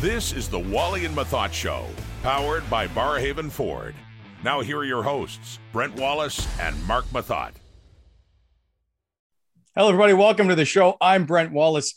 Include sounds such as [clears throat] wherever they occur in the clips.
This is the Wally and Methot Show, powered by Barrhaven Ford. Now, here are your hosts, Brent Wallace and Mark Methot. Hello, everybody. Welcome to the show. I'm Brent Wallace.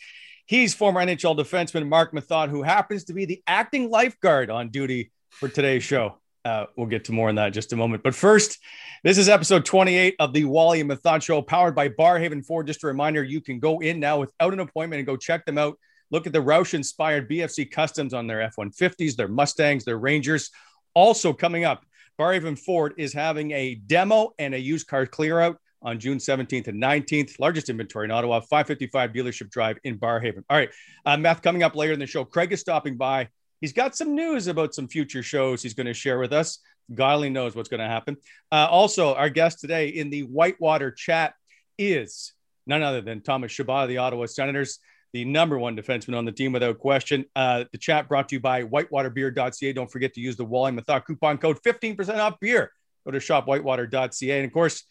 He's former NHL defenseman Mark Methot, who happens to be the acting lifeguard on duty for today's show. Uh, we'll get to more on that in just a moment. But first, this is episode 28 of the Wally and Methot Show, powered by Barrhaven Ford. Just a reminder, you can go in now without an appointment and go check them out. Look at the Roush inspired BFC customs on their F 150s, their Mustangs, their Rangers. Also, coming up, Barrhaven Ford is having a demo and a used car clear out on June 17th and 19th. Largest inventory in Ottawa, 555 Dealership Drive in Barrhaven. All right, uh, Math coming up later in the show. Craig is stopping by. He's got some news about some future shows he's going to share with us. God only knows what's going to happen. Uh, also, our guest today in the Whitewater chat is none other than Thomas Chabot of the Ottawa Senators the number one defenseman on the team without question. Uh, the chat brought to you by whitewaterbeer.ca. Don't forget to use the Wally Methot coupon code 15% off beer. Go to shopwhitewater.ca. And of course,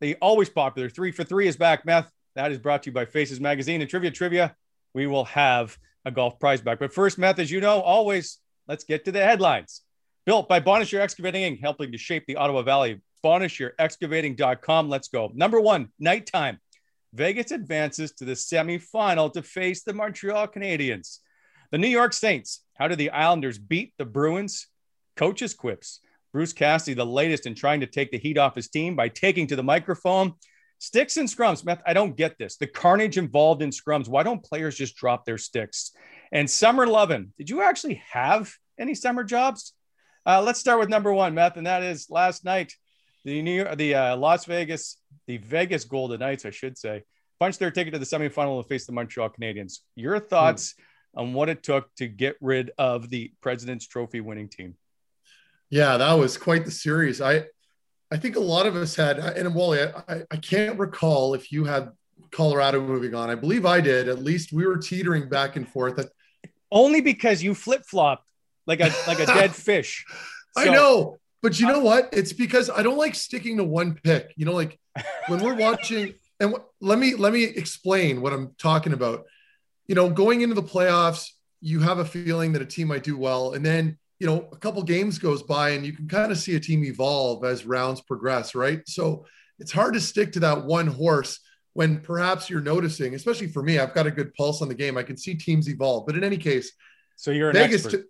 the always popular three for three is back. Meth. That is brought to you by Faces Magazine and Trivia Trivia. We will have a golf prize back. But first, Meth, as you know, always let's get to the headlines. Built by Bonnechere Excavating, helping to shape the Ottawa Valley. BonnechereExcavating.com. Let's go. Number one, nighttime. Vegas advances to the semifinal to face the Montreal Canadiens. The New York Saints. How did the Islanders beat the Bruins? Coaches quips. Bruce Cassidy, the latest in trying to take the heat off his team by taking to the microphone. Sticks and scrums. Meth, I don't get this. The carnage involved in scrums. Why don't players just drop their sticks? And Summer Lovin, did you actually have any summer jobs? Uh, let's start with number one, Meth, and that is last night the New York, the uh, Las Vegas, the Vegas Golden Knights, I should say, punched their ticket to the semifinal to face the Montreal Canadiens. Your thoughts hmm. on what it took to get rid of the President's Trophy winning team? Yeah, that was quite the series. I, I think a lot of us had, and Wally, I, I can't recall if you had Colorado moving on. I believe I did. At least we were teetering back and forth. Only because you flip flopped like a like a [laughs] dead fish. So, I know, but you know uh, what? It's because I don't like sticking to one pick. You know, like when we're watching, [laughs] and w- let me let me explain what I'm talking about. You know, going into the playoffs, you have a feeling that a team might do well, and then you know a couple games goes by, and you can kind of see a team evolve as rounds progress, right? So it's hard to stick to that one horse when perhaps you're noticing, especially for me, I've got a good pulse on the game. I can see teams evolve, but in any case, so you're an Vegas. T-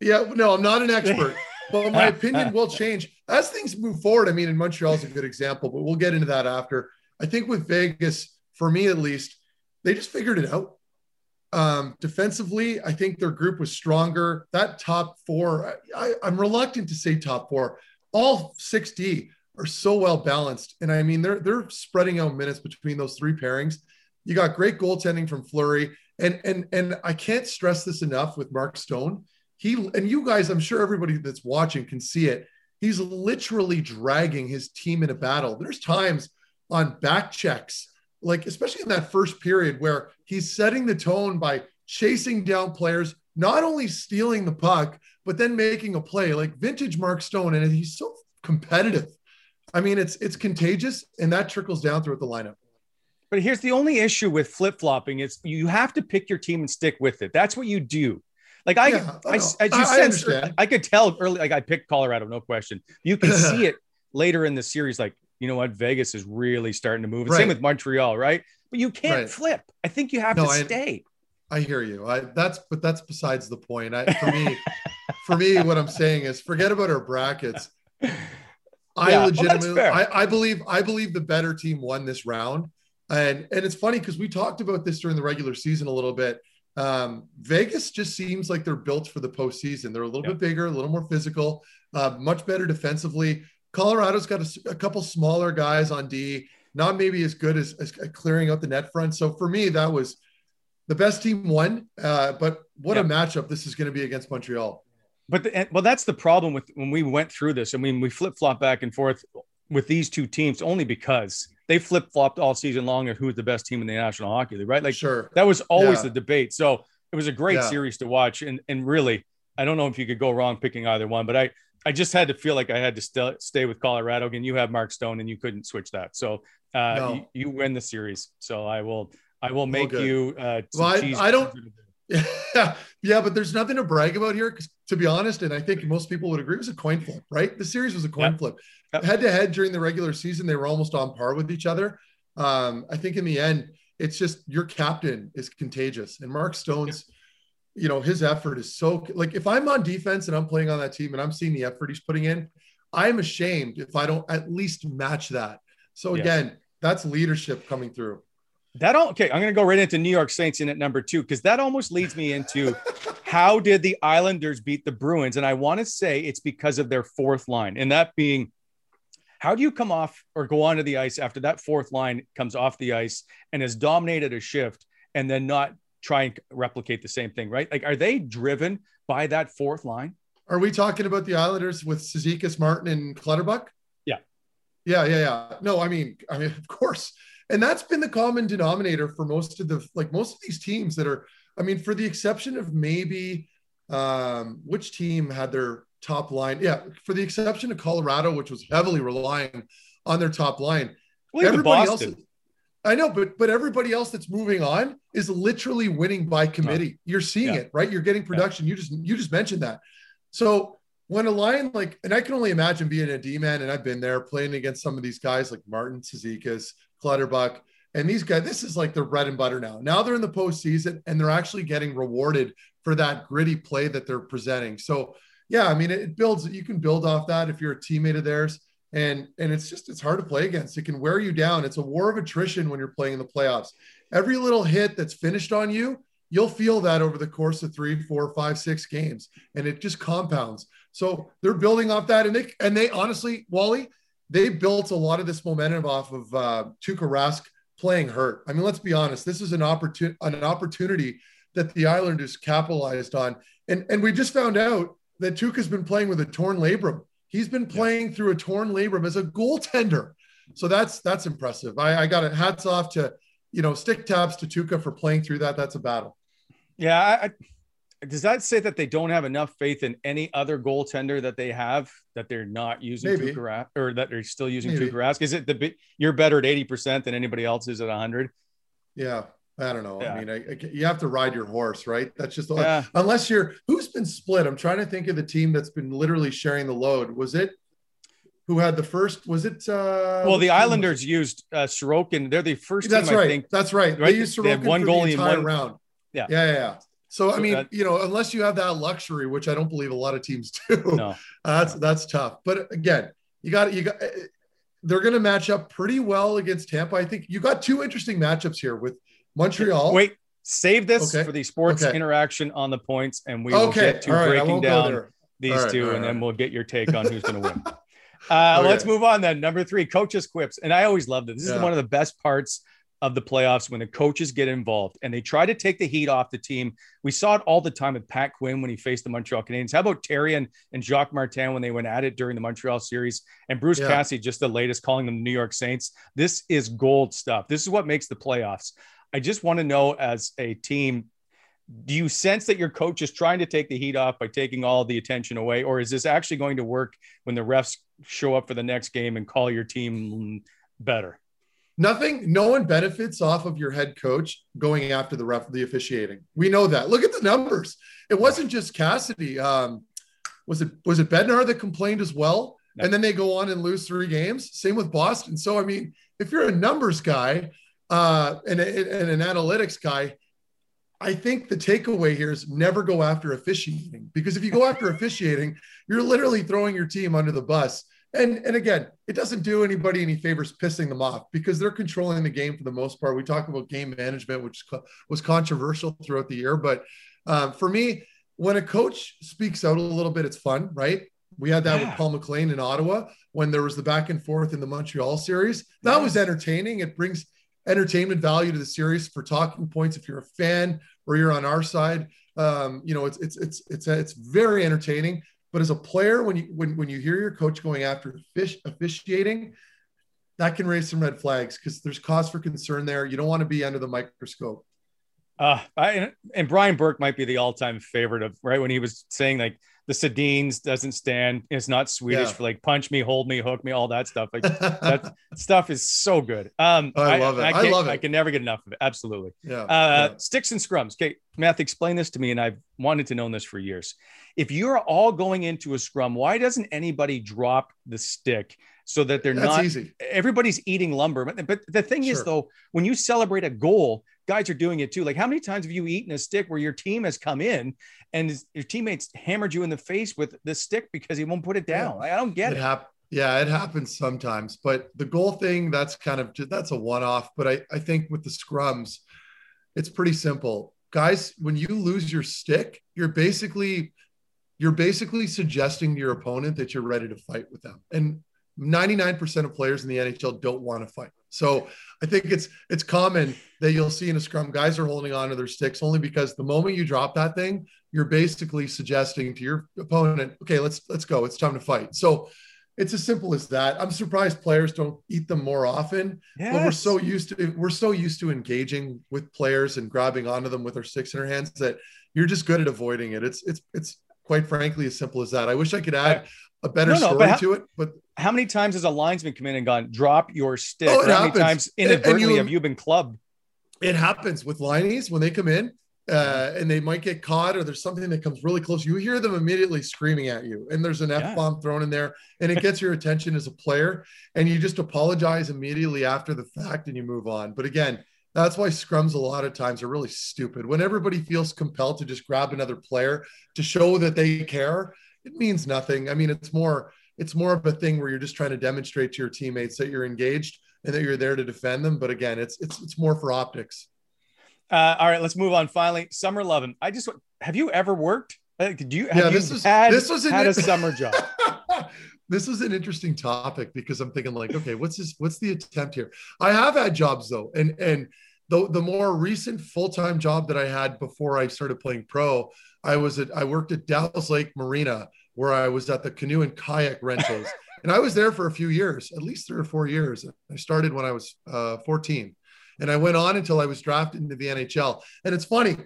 yeah, no, I'm not an [laughs] expert. But my [laughs] opinion will change as things move forward. I mean, in Montreal is a good example, but we'll get into that after. I think with Vegas, for me at least, they just figured it out. Um, defensively, I think their group was stronger. That top four, I, I'm reluctant to say top four. All 6D are so well balanced, and I mean they're they're spreading out minutes between those three pairings. You got great goaltending from Fleury, and and and I can't stress this enough with Mark Stone. He and you guys, I'm sure everybody that's watching can see it. He's literally dragging his team in a battle. There's times on back checks like especially in that first period where he's setting the tone by chasing down players, not only stealing the puck, but then making a play like vintage Mark Stone. And he's so competitive. I mean, it's it's contagious, and that trickles down throughout the lineup. But here's the only issue with flip flopping: is you have to pick your team and stick with it. That's what you do. Like I, yeah, I, I as you I, said, I, could tell early. Like I picked Colorado, no question. You can [laughs] see it later in the series. Like you know what, Vegas is really starting to move. Right. Same with Montreal, right? But you can't right. flip. I think you have no, to stay. I hear you. I that's but that's besides the point. I for me, [laughs] for me, what I'm saying is forget about our brackets. [laughs] I yeah, legitimately well, I, I believe I believe the better team won this round. And and it's funny because we talked about this during the regular season a little bit. Um, Vegas just seems like they're built for the postseason. They're a little yeah. bit bigger, a little more physical, uh, much better defensively. Colorado's got a, a, couple smaller guys on D, not maybe as good as, as, clearing out the net front. So for me, that was the best team won. Uh, but what a matchup this is going to be against Montreal. But the, well, that's the problem with when we went through this. I mean, we flip flop back and forth with these two teams only because they flip flopped all season long of who's the best team in the National Hockey League, right? Like, sure, that was always yeah. the debate. So it was a great yeah. series to watch, and and really, I don't know if you could go wrong picking either one, but I I just had to feel like I had to st- stay with Colorado. Again, you have Mark Stone, and you couldn't switch that. So uh, no. you, you, win the series. So I will I will make you. Uh, well, I, I don't. Yeah, [laughs] yeah, but there's nothing to brag about here because, to be honest, and I think most people would agree, it was a coin flip, right? The series was a coin yep. flip. Head to head during the regular season, they were almost on par with each other. Um, I think in the end, it's just your captain is contagious, and Mark Stone's. Yep you know, his effort is so like if I'm on defense and I'm playing on that team and I'm seeing the effort he's putting in, I'm ashamed if I don't at least match that. So again, that's leadership coming through. That all okay. I'm going to go right into New York Saints in at number two because that almost leads me into [laughs] how did the Islanders beat the Bruins? And I want to say it's because of their fourth line, and that being how do you come off or go onto the ice after that fourth line comes off the ice and has dominated a shift and then not try and replicate the same thing, right? Like, are they driven by that fourth line? Are we talking about the Islanders with Cizikas, Martin, and Clutterbuck? Yeah. Yeah, yeah, yeah. No, I mean, I mean, of course. And that's been the common denominator for most of the like most of these teams that are, I mean, for the exception of maybe um, which team had their top line? Yeah, for the exception of Colorado, which was heavily relying on their top line. Well, everybody else I know, but but everybody else that's moving on is literally winning by committee. You're seeing yeah. it, right? You're getting production. Yeah. You just you just mentioned that. So when a line like, and I can only imagine being a D man, and I've been there playing against some of these guys like Martin Cizikas, Clutterbuck, and these guys. This is like their bread and butter now. Now they're in the postseason, and they're actually getting rewarded for that gritty play that they're presenting. So yeah, I mean, it builds. You can build off that if you're a teammate of theirs and and it's just it's hard to play against it can wear you down it's a war of attrition when you're playing in the playoffs every little hit that's finished on you you'll feel that over the course of three four five six games and it just compounds so they're building off that and they and they honestly wally they built a lot of this momentum off of uh Tuukka Rask playing hurt i mean let's be honest this is an opportunity an opportunity that the islanders capitalized on and and we just found out that Tuukka's been playing with a torn labrum He's been playing yeah. through a torn labrum as a goaltender. So that's that's impressive. I, I got it. Hats off to you know stick taps to Tuukka for playing through that. That's a battle. Yeah. I, does that say that they don't have enough faith in any other goaltender that they have that they're not using Maybe. Tuukka Rask, or that they're still using Maybe. Tuukka Rask? Is it the you're better at eighty percent than anybody else is at hundred? Yeah, I don't know. Yeah. I mean, I, I, you have to ride your horse, right? That's just yeah. unless you're who's been split. I'm trying to think of the team that's been literally sharing the load. Was it who had the first? Was it? Uh, well, the Islanders used uh, Sorokin. They're the first. That's team, right. Think, That's right. right. They used Sorokin they one goalie the entire one round. Yeah. yeah, yeah, yeah. So I mean, that- you know, unless you have that luxury, which I don't believe a lot of teams [laughs] do, No. that's that's tough. But again, you got you got they're going to match up pretty well against Tampa. I think you got two interesting matchups here with Montreal. Wait, save this Okay. for the sports Okay. interaction on the points, and we will okay, get to right, breaking down these right, two, right, and then we'll get your take on who's going to win. [laughs] Uh, Okay. Let's move on then. Number three, coaches quips, and I always love this. This is one of the best parts of the playoffs when the coaches get involved and they try to take the heat off the team. We saw it all the time with Pat Quinn when he faced the Montreal Canadiens. How about Terry and, and Jacques Martin when they went at it during the Montreal series? And Bruce Yeah. Cassidy, just the latest, calling them the New York Saints. This is gold stuff. This is what makes the playoffs. I just want to know as a team, do you sense that your coach is trying to take the heat off by taking all the attention away? Or is this actually going to work when the refs show up for the next game and call your team better? Nothing, no one benefits off of your head coach going after the ref, the officiating. We know that. Look at the numbers. It wasn't just Cassidy. Um, was it was it Bednar that complained as well? No. And then they go on and lose three games. Same with Boston. So I mean, if you're a numbers guy uh, and, and an analytics guy, I think the takeaway here is never go after officiating because if you go after officiating, you're literally throwing your team under the bus. And and again, it doesn't do anybody any favors pissing them off because they're controlling the game for the most part. We talk about game management, which was controversial throughout the year, but um, for me, when a coach speaks out a little bit, it's fun, right? We had that Yeah. with Paul McLean in Ottawa when there was the back and forth in the Montreal series. That was entertaining. It brings entertainment value to the series for talking points. If you're a fan or you're on our side, um, you know it's it's it's it's it's very entertaining. But as a player, when you when when you hear your coach going after fish officiating, that can raise some red flags because there's cause for concern there. You don't want to be under the microscope. Uh, I, and Brian Burke might be the all-time favorite of right when he was saying like the Sedins doesn't stand. It's not Swedish Yeah. for like punch me, hold me, hook me, all that stuff. Like that [laughs] stuff is so good. Um, I love it. I can't- love it. I can never get enough of it. Absolutely. yeah, Uh, yeah. Sticks and scrums. Okay, Matt, explain this to me, and I've wanted to know this for years. If you're all going into a scrum, why doesn't anybody drop the stick so that they're That's not? easy. Everybody's eating lumber, but, but the thing is, though, when you celebrate a goal, guys are doing it too. Like, how many times have you eaten a stick where your team has come in and your teammates hammered you in the face with the stick because he won't put it down? I don't get it it. hap- yeah, it happens sometimes, but the goal thing, that's kind of that's a one-off. But I, I think with the scrums, it's pretty simple. Guys, when you lose your stick, you're basically you're basically suggesting to your opponent that you're ready to fight with them. And 99% of players in the NHL don't want to fight. So I think it's it's common that you'll see in a scrum guys are holding on to their sticks only because the moment you drop that thing, you're basically suggesting to your opponent, okay, let's let's go. It's time to fight. So it's as simple as that. I'm surprised players don't eat them more often, but we're so used to we're so used to engaging with players and grabbing onto them with our sticks in our hands that you're just good at avoiding it. It's it's it's quite frankly as simple as that. I wish I could add a better No, no, story how- to it, but How many times has a linesman come in and gone, drop your stick? Oh, how many happens. times And- and inadvertently you- have you been clubbed? it happens with lineies when they come in uh, and they might get caught or there's something that comes really close. You hear them immediately screaming at you, and there's an Yeah. F bomb thrown in there, and it gets your attention as a player, and you just apologize immediately after the fact and you move on. But again, that's why scrums a lot of times are really stupid. When everybody feels compelled to just grab another player to show that they care, it means nothing. I mean, it's more it's more of a thing where you're just trying to demonstrate to your teammates that you're engaged and that you're there to defend them. But again, it's it's it's more for optics. Uh, all right, let's move on. Finally, summer loving. I just have you ever worked? Uh, Do you have Yeah, you this had, this was an- had a summer job? [laughs] this was an interesting topic because I'm thinking like, okay, what's this? What's the attempt here? I have had jobs though, and and the the more recent full time job that I had before I started playing pro, I was at I worked at Dallas Lake Marina where I was at the canoe and kayak rentals, [laughs] and I was there for a few years, at least three or four years. I started when I was uh, 14, and I went on until I was drafted into the NHL. And it's funny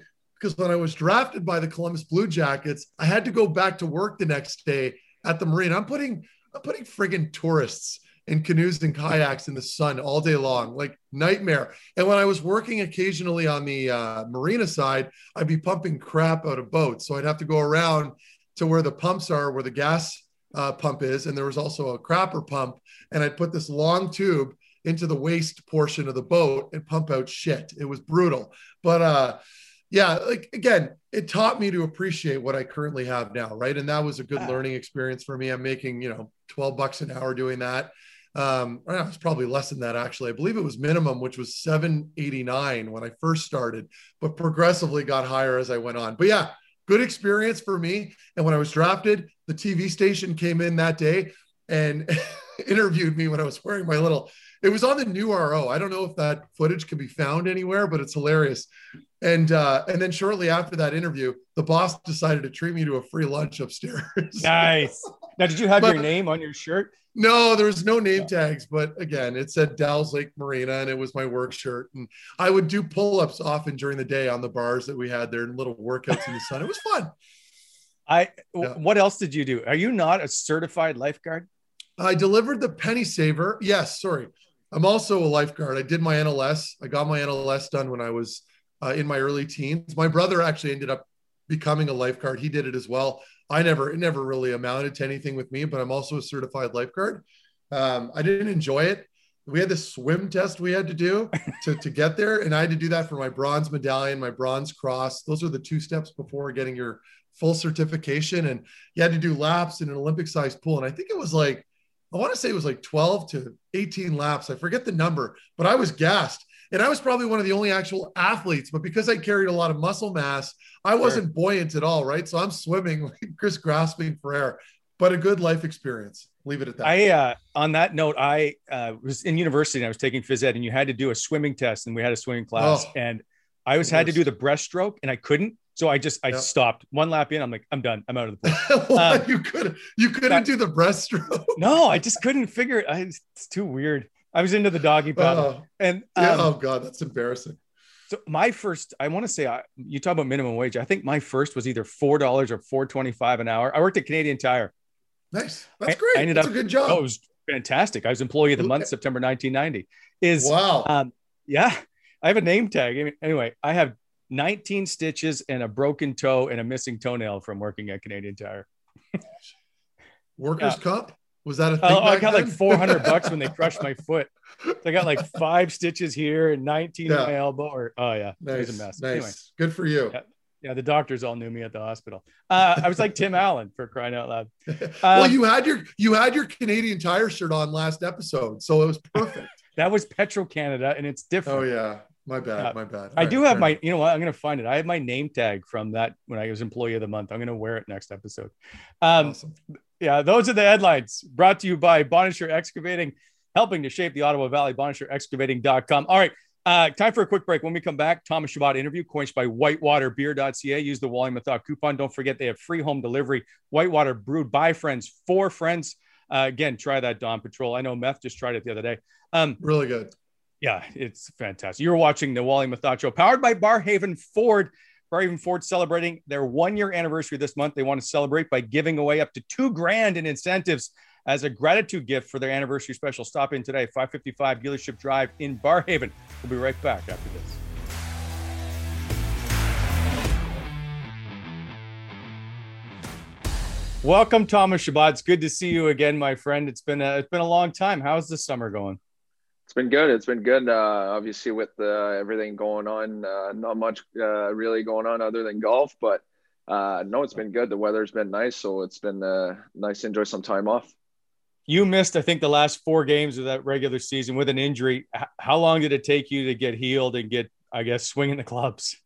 because when I was drafted by the Columbus Blue Jackets, I had to go back to work the next day at the marina. I'm putting I'm putting friggin' tourists in canoes and kayaks in the sun all day long, like nightmare. And when I was working occasionally on the uh, marina side, I'd be pumping crap out of boats. So I'd have to go around to where the pumps are, where the gas uh, pump is, and there was also a crapper pump. And I'd put this long tube into the waste portion of the boat and pump out shit. It was brutal, but uh, yeah, like again, it taught me to appreciate what I currently have now, right? And that was a good learning experience for me. I'm making, you know, 12 bucks an hour doing that. Um, I know, it's probably less than that actually. I believe it was minimum, which was 789 when I first started, but progressively got higher as I went on. But yeah, good experience for me. And when I was drafted, the TV station came in that day and [laughs] interviewed me when I was wearing my little it was on the new RO. I don't know if that footage can be found anywhere, but it's hilarious. And uh, and then shortly after that interview, the boss decided to treat me to a free lunch upstairs. [laughs] Nice. Now, did you have But- your name on your shirt? no, there was no name tags, but again, it said Dalles Lake Marina, and it was my work shirt. And I would do pull-ups often during the day on the bars that we had there, and little workouts in the sun. It was fun. I. Yeah. What else did you do? Are you not a certified lifeguard? I delivered the penny saver. Yes, sorry. I'm also a lifeguard. I did my NLS. I got my NLS done when I was uh, in my early teens. My brother actually ended up becoming a lifeguard. He did it as well. I never, it never really amounted to anything with me, but I'm also a certified lifeguard. Um, I didn't enjoy it. We had this swim test we had to do to, to get there. And I had to do that for my bronze medallion, my bronze cross. Those are the two steps before getting your full certification. And you had to do laps in an Olympic sized pool. And I think it was like, I want to say it was like 12 to 18 laps. I forget the number, but I was gassed. And I was probably one of the only actual athletes, but because I carried a lot of muscle mass, I wasn't buoyant at all, right? So I'm swimming [laughs] like Chris grasping for air, but a good life experience. Leave it at that. I uh, on that note, I uh, was in university and I was taking phys ed, and you had to do a swimming test, and we had a swimming class, Oh, and I was had to do the breaststroke, and I couldn't, so I just I Yeah. stopped one lap in. I'm like, I'm done. I'm out of the pool. [laughs] Um, you could you couldn't that- do the breaststroke. [laughs] no, I just couldn't figure it. I, it's too weird. I was into the doggy paddle, Oh, and yeah, um, oh god, that's embarrassing. So my first, I want to say, I, you talk about minimum wage. I think my first was either four dollars or four twenty-five an hour. I worked at Canadian Tire. Nice. That's great. I ended that's up- a good job. Oh, it was fantastic. I was employee of the month, September 1990. Is wow. um, yeah, I have a name tag. I mean, Anyway, I have 19 stitches and a broken toe and a missing toenail from working at Canadian Tire. [laughs] Workers' yeah. comp? Was that a thing? Oh, I got like 400 [laughs] bucks when they crushed my foot. So I got like five stitches here and 19 in my elbow. Or oh yeah, it nice. was a mess. Nice. Anyway, Good for you. Yeah. yeah, the doctors all knew me at the hospital. Uh, I was like Tim Allen for crying out loud. [laughs] well, Um, you had your you had your Canadian Tire shirt on last episode, so it was perfect. That was Petro Canada, and it's different. oh yeah, my bad, Uh, my bad. I All do have my, you know what? I'm going to find it. I have my name tag from that when I was employee of the month. I'm going to wear it next episode. Um, Awesome. yeah, those are the headlines brought to you by Bonnechere Excavating, helping to shape the Ottawa Valley, BonnechereExcavating.com. All right. Uh, time for a quick break. When we come back, Thomas Chabot interview coinced by whitewaterbeer.ca. Use the Wally Methot coupon. Don't forget they have free home delivery. Whitewater brewed by friends for friends. Uh, again, try that Dawn Patrol. I know Meth just tried it the other day. Um, Really good. Yeah, it's fantastic. You're watching the Wally Mathacho, powered by Barrhaven Ford. Barrhaven Ford celebrating their one year anniversary this month. They want to celebrate by giving away up to two grand in incentives as a gratitude gift for their anniversary special. Stop in today, 555 Dealership Drive in Barrhaven. We'll be right back after this. Welcome, Thomas Chabot. It's good to see you again, my friend. It's been a, it's been a long time. How's the summer going? It's been good. It's been good. Uh, obviously, with uh, everything going on, uh, not much uh, really going on other than golf. But uh, no, it's been good. The weather's been nice, so it's been uh, nice to enjoy some time off. You missed, I think, the last four games of that regular season with an injury. How long did it take you to get healed and get, I guess, swinging the clubs?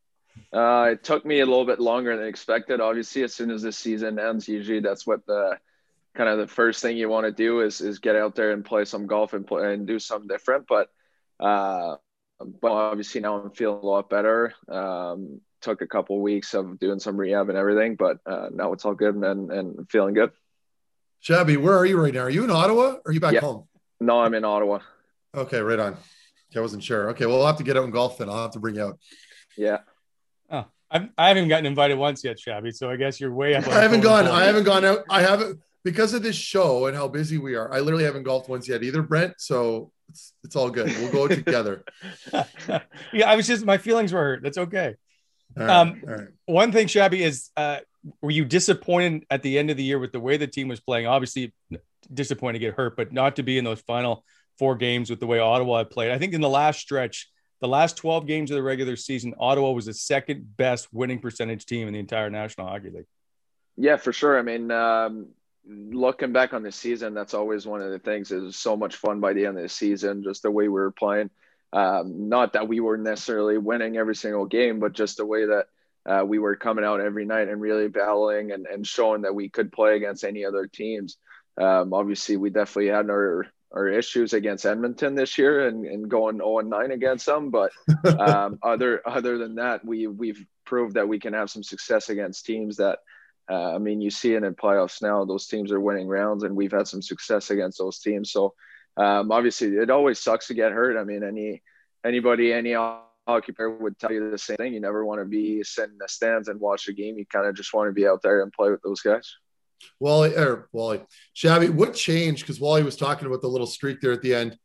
Uh, it took me a little bit longer than expected. Obviously, as soon as the season ends, usually that's what the kind of the first thing you want to do is is get out there and play some golf and play and do something different. But uh, but obviously now I'm feeling a lot better. Um, took a couple weeks of doing some rehab and everything, but uh, now it's all good and and feeling good. Shabby, where are you right now? Are you in Ottawa? Or are you back Yeah. home? No, I'm in Ottawa. Okay, right on. Okay, I wasn't sure. Okay, well, we'll have to get out and golf then. I'll have to bring you out. Yeah. Oh, I've, I haven't gotten invited once yet, Shabby. So I guess you're way up. on I haven't gone. I haven't gone out. I haven't because of this show and how busy we are. I literally haven't golfed once yet either, Brent. So it's it's all good. We'll go together. [laughs] yeah, I was just my feelings were hurt. That's okay. All right, Um, all right. One thing, Shabby, is uh, were you disappointed at the end of the year with the way the team was playing? Obviously, disappointed to get hurt, but not to be in those final four games with the way Ottawa had played. I think in the last stretch, the last 12 games of the regular season, Ottawa was the second best winning percentage team in the entire National Hockey League. Yeah, for sure. I mean, um, looking back on the season, that's always one of the things. It was so much fun by the end of the season, just the way we were playing. Um, not that we were necessarily winning every single game, but just the way that uh, we were coming out every night and really battling and, and showing that we could play against any other teams. Um, obviously, we definitely had our our issues against Edmonton this year and, and going 0 and 9 against them. But [laughs] um, other other than that, we we've proved that we can have some success against teams that uh, I mean, you see it in playoffs now; those teams are winning rounds, and we've had some success against those teams. So, um, obviously, it always sucks to get hurt. I mean, any anybody, any hockey player would tell you the same thing. You never want to be sitting in the stands and watch a game. You kind of just want to be out there and play with those guys. Wally or Wally, Shabby, what changed? Because Wally was talking about the little streak there at the end.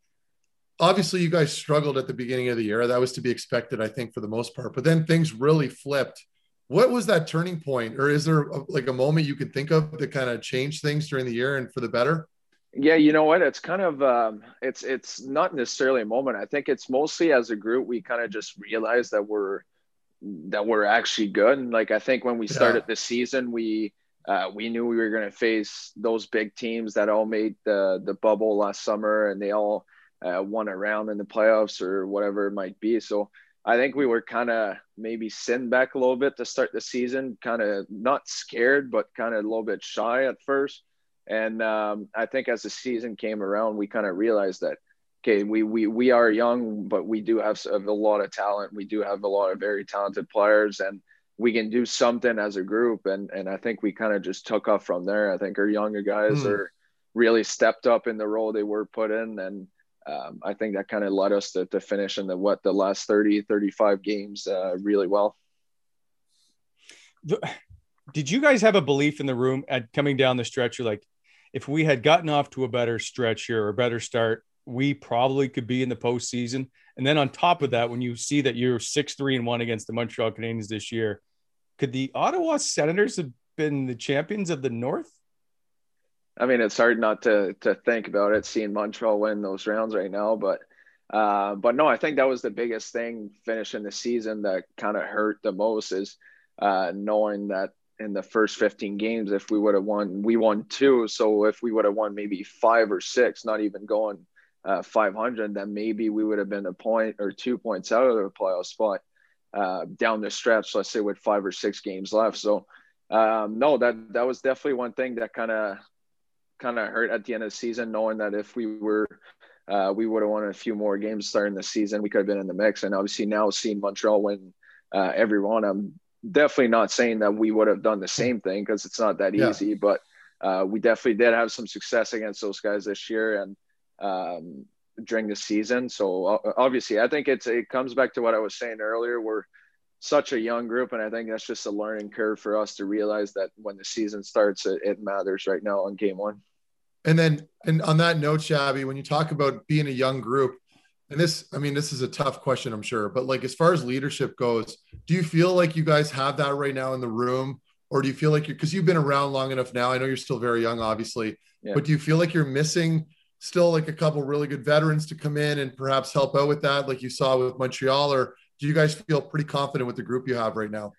Obviously, you guys struggled at the beginning of the year. That was to be expected, I think, for the most part. But then things really flipped what was that turning point or is there a, like a moment you can think of that kind of changed things during the year and for the better? Yeah you know what? It's kind of um, it's it's not necessarily a moment. I think it's mostly as a group we kind of just realized that we're that we're actually good. And like i think when we started yeah. the season we uh, we knew we were going to face those big teams that all made the the bubble last summer and they all uh, won a round in the playoffs or whatever it might be. So I think we were kind of maybe sitting back a little bit to start the season, kind of not scared, but kind of a little bit shy at first. And um, I think as the season came around, we kind of realized that okay, we we we are young, but we do have a lot of talent. We do have a lot of very talented players, and we can do something as a group. And and I think we kind of just took off from there. I think our younger guys mm. are really stepped up in the role they were put in, and um, I think that kind of led us to, to finish in the what the last 30, 35 games uh, really well. Did you guys have a belief in the room at coming down the stretch? You're like, if we had gotten off to a better stretch here or a better start, we probably could be in the postseason. And then on top of that, when you see that you're six, three, and one against the Montreal Canadiens this year, could the Ottawa Senators have been the champions of the North? I mean, it's hard not to to think about it, seeing Montreal win those rounds right now. But uh, but no, I think that was the biggest thing finishing the season that kind of hurt the most is uh, knowing that in the first 15 games, if we would have won, we won two. So if we would have won maybe five or six, not even going uh, 500, then maybe we would have been a point or two points out of the playoff spot uh, down the stretch. Let's say with five or six games left. So um, no, that that was definitely one thing that kind of kind of hurt at the end of the season, knowing that if we were uh, we would have won a few more games starting the season. We could have been in the mix. And obviously now seeing Montreal win uh, every one, I'm definitely not saying that we would have done the same thing because it's not that yeah. easy. But uh, we definitely did have some success against those guys this year and um, during the season. So obviously, I think it's it comes back to what I was saying earlier. We're such a young group, and I think that's just a learning curve for us to realize that when the season starts, it, it matters right now on game one. And then, and on that note, Shabby, when you talk about being a young group, and this, I mean, this is a tough question, I'm sure, but like as far as leadership goes, do you feel like you guys have that right now in the room? Or do you feel like you're, because you've been around long enough now? I know you're still very young, obviously, yeah. but do you feel like you're missing still like a couple really good veterans to come in and perhaps help out with that, like you saw with Montreal? Or do you guys feel pretty confident with the group you have right now?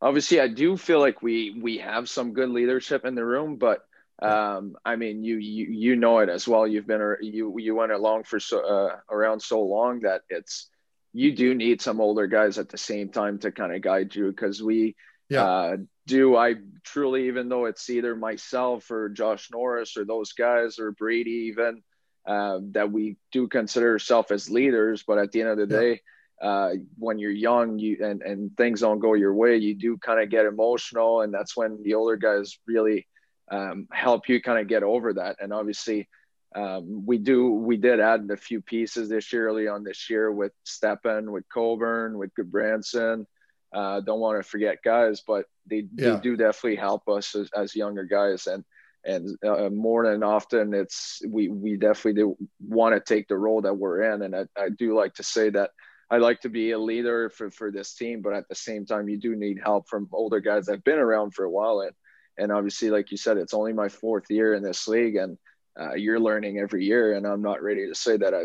Obviously, I do feel like we we have some good leadership in the room, but um, I mean, you, you you know it as well. You've been you you went along for so uh, around so long that it's you do need some older guys at the same time to kind of guide you because we yeah. uh, do. I truly, even though it's either myself or Josh Norris or those guys or Brady, even uh, that we do consider ourselves as leaders. But at the end of the yeah. day, uh, when you're young, you and and things don't go your way, you do kind of get emotional, and that's when the older guys really um, help you kind of get over that. And obviously, um, we do we did add a few pieces this year, early on this year with Stepan, with Coburn, with Gudbranson. Uh, don't want to forget guys, but they, yeah. they do definitely help us as, as younger guys. And and uh, more than often, it's we we definitely do want to take the role that we're in. And I, I do like to say that I like to be a leader for, for this team, but at the same time, you do need help from older guys that've been around for a while. And and obviously, like you said, it's only my fourth year in this league, and uh, you're learning every year. And I'm not ready to say that I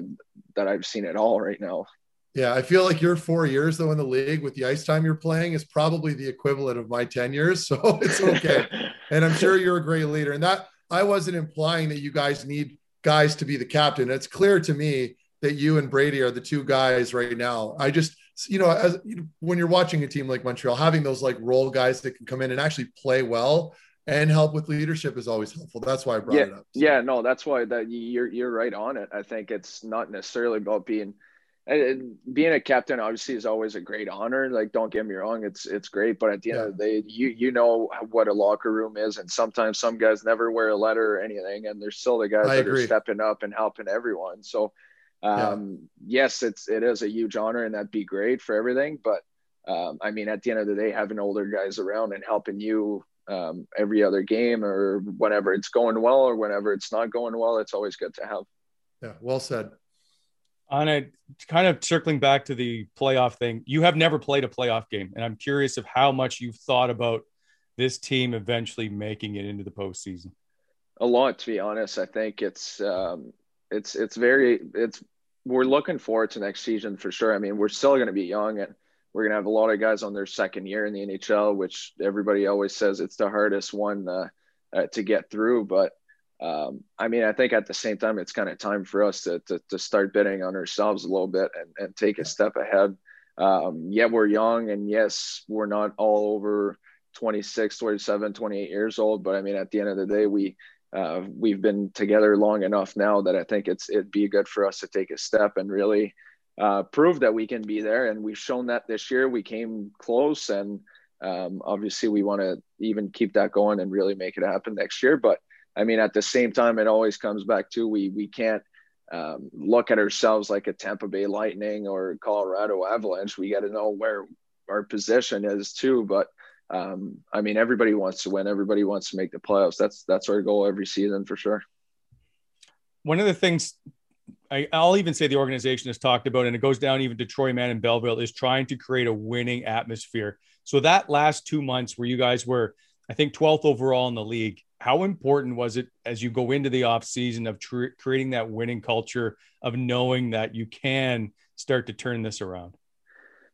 that I've seen it all right now. Yeah, I feel like your four years though in the league with the ice time you're playing is probably the equivalent of my 10 years. [laughs] So it's okay. [laughs] and I'm sure you're a great leader. And that I wasn't implying that you guys need guys to be the captain. It's clear to me that you and Brady are the two guys right now. I just, you know, as you know, when you're watching a team like Montreal, having those like role guys that can come in and actually play well and help with leadership is always helpful. That's why I brought yeah, it up. So. Yeah, no, that's why that you're you're right on it. I think it's not necessarily about being being a captain obviously is always a great honor. Like, don't get me wrong, it's it's great, but at the end yeah. of the day, you you know what a locker room is, and sometimes some guys never wear a letter or anything, and they're still the guys I that agree. are stepping up and helping everyone. So, um, yeah. yes, it's it is a huge honor, and that'd be great for everything. But um, I mean, at the end of the day, having older guys around and helping you um, every other game or whenever it's going well or whenever it's not going well, it's always good to have. Yeah, well said on a kind of circling back to the playoff thing, you have never played a playoff game, and I'm curious of how much you've thought about this team eventually making it into the postseason. A lot, to be honest. I think it's um, it's it's very it's we're looking forward to next season for sure. I mean, we're still going to be young, and we're going to have a lot of guys on their second year in the NHL, which everybody always says it's the hardest one uh, uh, to get through, but um, I mean, I think at the same time, it's kind of time for us to, to, to start bidding on ourselves a little bit and, and take a step ahead. Um, yeah, we're young, and yes, we're not all over 26, 27, 28 years old. But I mean, at the end of the day, we uh, we've been together long enough now that I think it's it'd be good for us to take a step and really uh, prove that we can be there. And we've shown that this year. We came close, and um, obviously, we want to even keep that going and really make it happen next year. But I mean, at the same time, it always comes back to we we can't um, look at ourselves like a Tampa Bay Lightning or Colorado Avalanche. We got to know where our position is too. But um, I mean, everybody wants to win. Everybody wants to make the playoffs. That's that's our goal every season for sure. One of the things I, will even say the organization has talked about, and it goes down even to Troy Mann and Belleville, is trying to create a winning atmosphere. So that last two months where you guys were, I think, 12th overall in the league, how important was it as you go into the off season of tr- creating that winning culture of knowing that you can start to turn this around?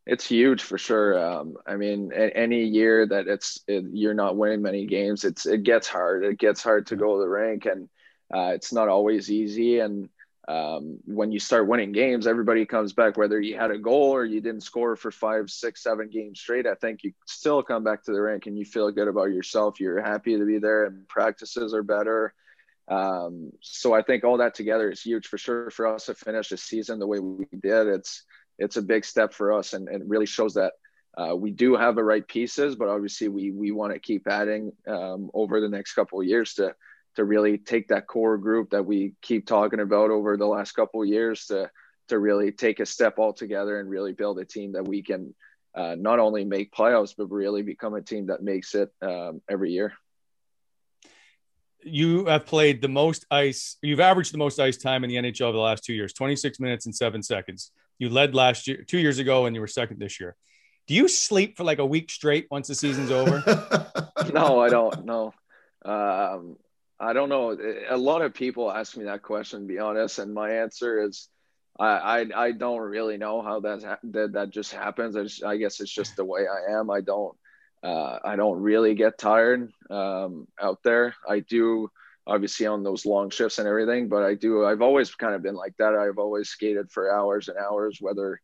It's huge for sure. Um, I mean, any year that it's it, you're not winning many games, it's it gets hard. It gets hard to go to the rank, and uh, it's not always easy. And um, when you start winning games, everybody comes back, whether you had a goal or you didn't score for five, six, seven games straight. I think you still come back to the rink and you feel good about yourself. You're happy to be there and practices are better. Um, so I think all that together is huge for sure for us to finish the season the way we did. It's, it's a big step for us and, it really shows that uh, we do have the right pieces, but obviously we, we want to keep adding um, over the next couple of years to, to really take that core group that we keep talking about over the last couple of years to to really take a step all together and really build a team that we can uh, not only make playoffs but really become a team that makes it um, every year. You have played the most ice. You've averaged the most ice time in the NHL over the last two years: twenty-six minutes and seven seconds. You led last year, two years ago, and you were second this year. Do you sleep for like a week straight once the season's over? [laughs] no, I don't. No, um, I don't know. A lot of people ask me that question, to be honest, and my answer is, I I, I don't really know how that that, that just happens. I, just, I guess it's just the way I am. I don't uh, I don't really get tired um, out there. I do obviously on those long shifts and everything, but I do. I've always kind of been like that. I've always skated for hours and hours, whether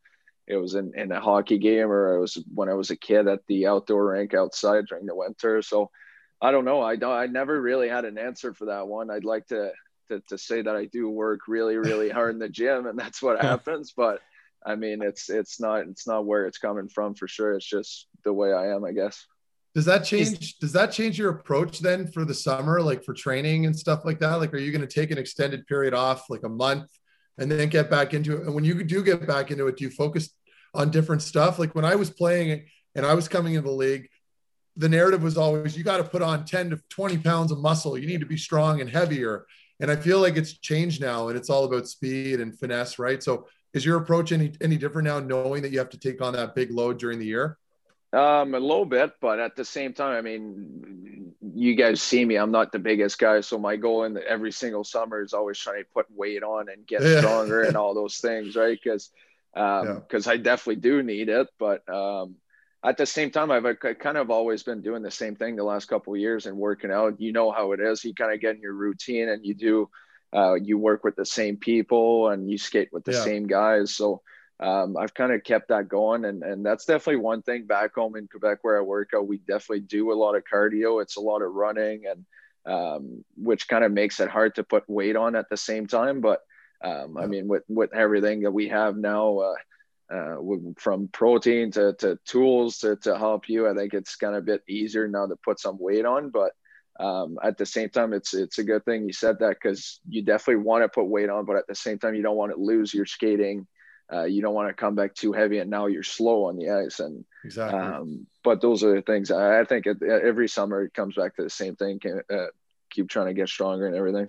it was in, in a hockey game or it was when I was a kid at the outdoor rink outside during the winter. So I don't know. I don't. I never really had an answer for that one. I'd like to to, to say that I do work really really [laughs] hard in the gym, and that's what happens. But I mean, it's it's not it's not where it's coming from for sure. It's just the way I am, I guess. Does that change? Does that change your approach then for the summer, like for training and stuff like that? Like, are you going to take an extended period off, like a month, and then get back into it? And when you do get back into it, do you focus on different stuff? Like when I was playing and I was coming into the league, the narrative was always you got to put on 10 to 20 pounds of muscle. You need to be strong and heavier. And I feel like it's changed now and it's all about speed and finesse, right? So is your approach any any different now knowing that you have to take on that big load during the year? Um, a little bit, but at the same time, I mean, you guys see me. I'm not the biggest guy, so my goal in the, every single summer is always trying to put weight on and get yeah. stronger and [laughs] all those things, right? Because because um, yeah. I definitely do need it. But um, at the same time, I've I kind of always been doing the same thing the last couple of years and working out. You know how it is. You kind of get in your routine and you do. Uh, you work with the same people and you skate with the yeah. same guys. So um, I've kind of kept that going, and and that's definitely one thing back home in Quebec where I work out. We definitely do a lot of cardio. It's a lot of running, and um, which kind of makes it hard to put weight on at the same time. But um, I mean, with with everything that we have now, uh, uh, from protein to, to tools to, to help you, I think it's kind of a bit easier now to put some weight on. But um, at the same time, it's it's a good thing you said that because you definitely want to put weight on, but at the same time, you don't want to lose your skating uh, you don't want to come back too heavy and now you're slow on the ice. And exactly. Um, but those are the things I, think it, every summer it comes back to the same thing. Uh, keep trying to get stronger and everything.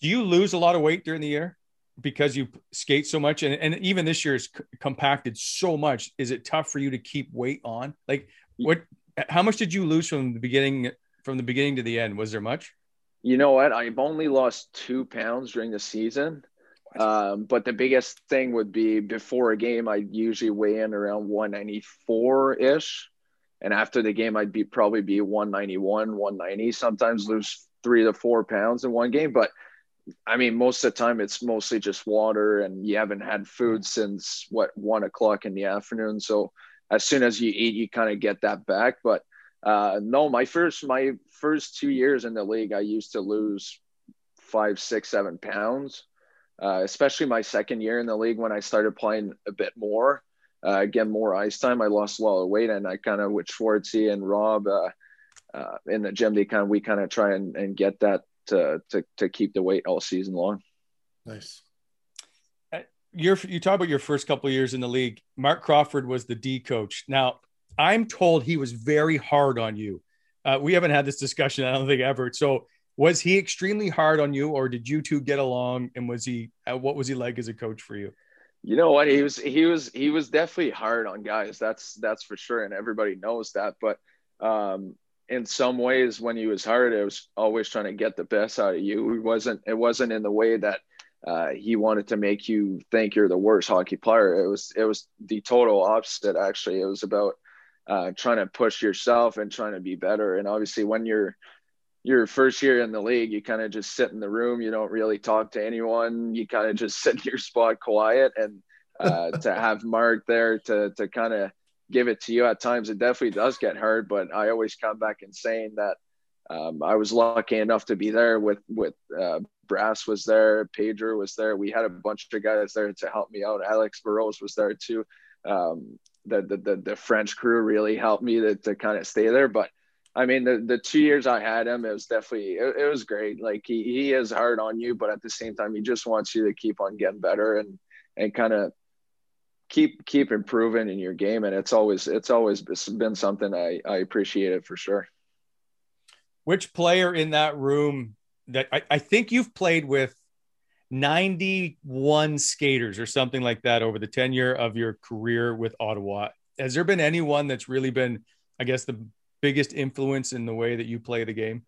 Do you lose a lot of weight during the year because you skate so much? And, and even this year is compacted so much. Is it tough for you to keep weight on? Like what, how much did you lose from the beginning, from the beginning to the end? Was there much? You know what? I've only lost two pounds during the season. Um, but the biggest thing would be before a game, I'd usually weigh in around 194 ish. And after the game, I'd be probably be 191, 190, sometimes lose three to four pounds in one game. But I mean, most of the time it's mostly just water and you haven't had food since what one o'clock in the afternoon. So as soon as you eat, you kind of get that back. But uh, no, my first, my first two years in the league, I used to lose five, six, seven pounds uh, especially my second year in the league when I started playing a bit more, uh, again, more ice time. I lost a lot of weight, and I kind of with Schwartzy and Rob uh, uh, in the gym, they kind of we kind of try and, and get that to, to to keep the weight all season long. Nice. Uh, you're, you talk about your first couple years in the league. Marc Crawford was the D coach. Now, I'm told he was very hard on you. Uh, we haven't had this discussion, I don't think ever. So was he extremely hard on you or did you two get along? And was he uh, what was he like as a coach for you? You know what? He was he was he was definitely hard on guys. That's that's for sure. And everybody knows that. But um in some ways when he was hard it was always trying to get the best out of you. It wasn't it wasn't in the way that uh, he wanted to make you think you're the worst hockey player. It was it was the total opposite actually. It was about uh, trying to push yourself and trying to be better. And obviously when you're your first year in the league, you kind of just sit in the room. You don't really talk to anyone. You kind of [laughs] just sit in your spot quiet. And uh, to [laughs] have Marc there to to kind of give it to you at times, it definitely does get hard. But I always come back and saying that um, I was lucky enough to be there with with uh, Brass was there, Pedro was there. We had a bunch of guys there to help me out. Alex Burrows was there too. Um, the, the the the French crew really helped me to to kind of stay there, but I mean, the, the two years I had him, it was definitely, it, it, was great. Like he, he is hard on you, but at the same time, he just wants you to keep on getting better and, and kind of keep, keep improving in your game. And it's always, it's always been something I, I appreciate it for sure. Which player in that room that I, I think you've played with 91 skaters or something like that over the tenure of your career with Ottawa. Has there been anyone that's really been, I guess, the biggest influence in the way that you play the game?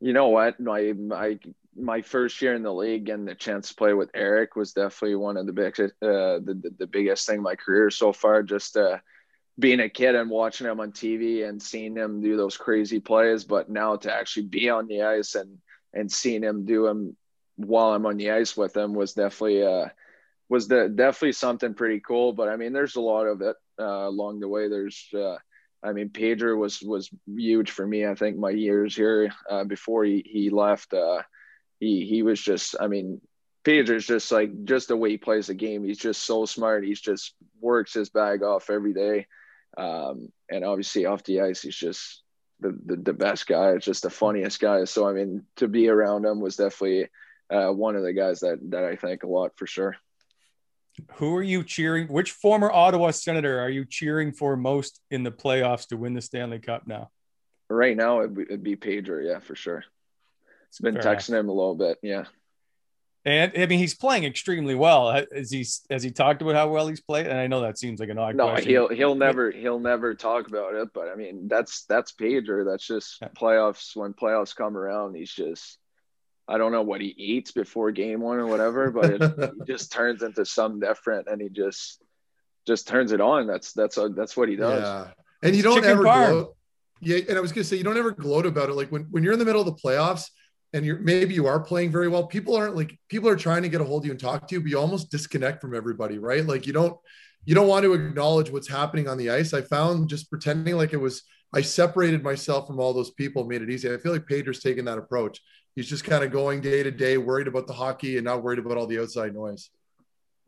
You know what? My my my first year in the league and the chance to play with Erik was definitely one of the biggest uh, the, the, the biggest thing my career so far. Just uh, being a kid and watching him on TV and seeing him do those crazy plays, but now to actually be on the ice and and seeing him do them while I'm on the ice with him was definitely uh was the definitely something pretty cool. But I mean, there's a lot of it uh, along the way. There's uh, I mean, Pedro was was huge for me. I think my years here uh, before he he left, uh, he he was just. I mean, Pedro's just like just the way he plays the game. He's just so smart. He's just works his bag off every day, um, and obviously off the ice, he's just the, the the best guy. It's just the funniest guy. So I mean, to be around him was definitely uh, one of the guys that that I thank a lot for sure. Who are you cheering? Which former Ottawa Senator are you cheering for most in the playoffs to win the Stanley Cup now? Right now, it'd be, it'd be Pedro, yeah, for sure. It's been Fair texting enough. him a little bit, yeah. And I mean, he's playing extremely well. Has he has he talked about how well he's played? And I know that seems like an odd. No, question. he'll he'll never he'll never talk about it. But I mean, that's that's Pedro. That's just yeah. playoffs. When playoffs come around, he's just I don't know what he eats before game one or whatever, but it, he [laughs] just turns into something different, and he just just turns it on. That's that's a, that's what he does. Yeah, and you don't Chicken ever farm. gloat. Yeah, and I was gonna say you don't ever gloat about it. Like when when you're in the middle of the playoffs and you're maybe you are playing very well, people aren't like people are trying to get a hold of you and talk to you, but you almost disconnect from everybody, right? Like you don't you don't want to acknowledge what's happening on the ice. I found just pretending like it was I separated myself from all those people made it easy. I feel like Pedro's taking that approach. He's just kind of going day to day, worried about the hockey and not worried about all the outside noise.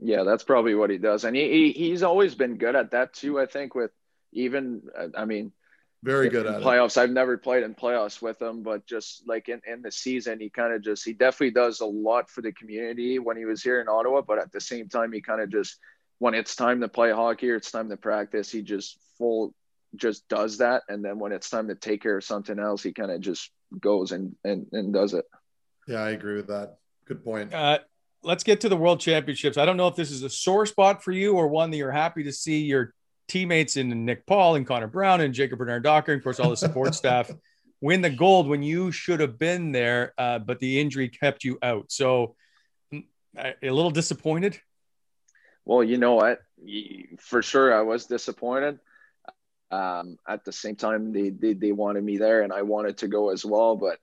Yeah, that's probably what he does, and he, he he's always been good at that too. I think with even I mean Very good at it. playoffs. I've never played in playoffs with him, but just like in, in the season, he kind of just he definitely does a lot for the community when he was here in Ottawa. But at the same time, he kind of just when it's time to play hockey or it's time to practice, he just full just does that. And then when it's time to take care of something else, he kind of just goes and, and and does it. Yeah, I agree with that. Good point. Uh, let's get to the World Championships. I don't know if this is a sore spot for you or one that you're happy to see your teammates in Nick Paul and Connor Brown and Jacob Bernard Docker, and of course all the support [laughs] staff, win the gold when you should have been there, uh, but the injury kept you out. So mm, a a little disappointed. Well, you know what? For sure, I was disappointed. Um, at the same time, they, they they wanted me there, and I wanted to go as well. But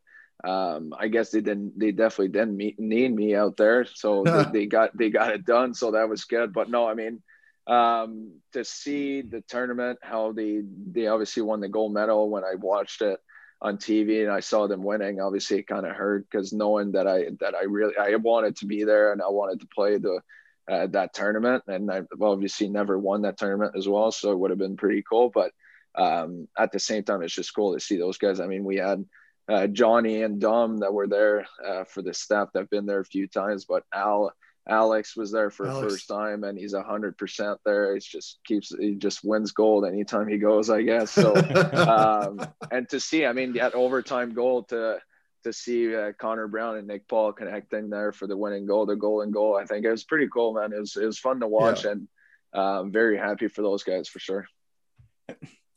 um, I guess they didn't. They definitely didn't meet, need me out there, so [laughs] they, they got they got it done. So that was good. But no, I mean, um, to see the tournament, how they they obviously won the gold medal when I watched it on TV and I saw them winning. Obviously, it kind of hurt because knowing that I that I really I wanted to be there and I wanted to play the uh, that tournament, and I've obviously never won that tournament as well, so it would have been pretty cool. But um, at the same time, it's just cool to see those guys. I mean, we had uh, Johnny and Dom that were there uh, for the staff that've been there a few times, but Al. Alex was there for the first time, and he's a hundred percent there. He just keeps, he just wins gold anytime he goes, I guess. So, [laughs] um, and to see, I mean, that overtime goal to to see uh, Connor Brown and Nick Paul connecting there for the winning goal, the goal and goal. I think it was pretty cool, man. It was it was fun to watch, and um, very happy for those guys for sure.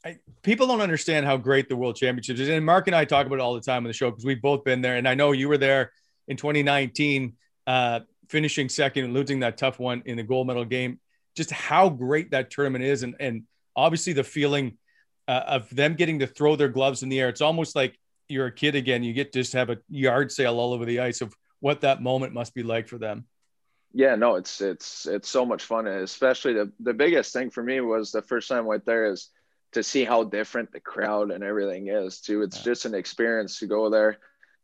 I, people don't understand how great the World Championships is. And Marc and I talk about it all the time on the show because we've both been there. And I know you were there in 2019, uh, finishing second and losing that tough one in the gold medal game. Just how great that tournament is. And, and obviously the feeling uh, of them getting to throw their gloves in the air. It's almost like you're a kid again. You get to just have a yard sale all over the ice of what that moment must be like for them. Yeah, no, it's it's it's so much fun, and especially the the biggest thing for me was the first time I went there is to see how different the crowd and everything is too. It's just an experience to go there.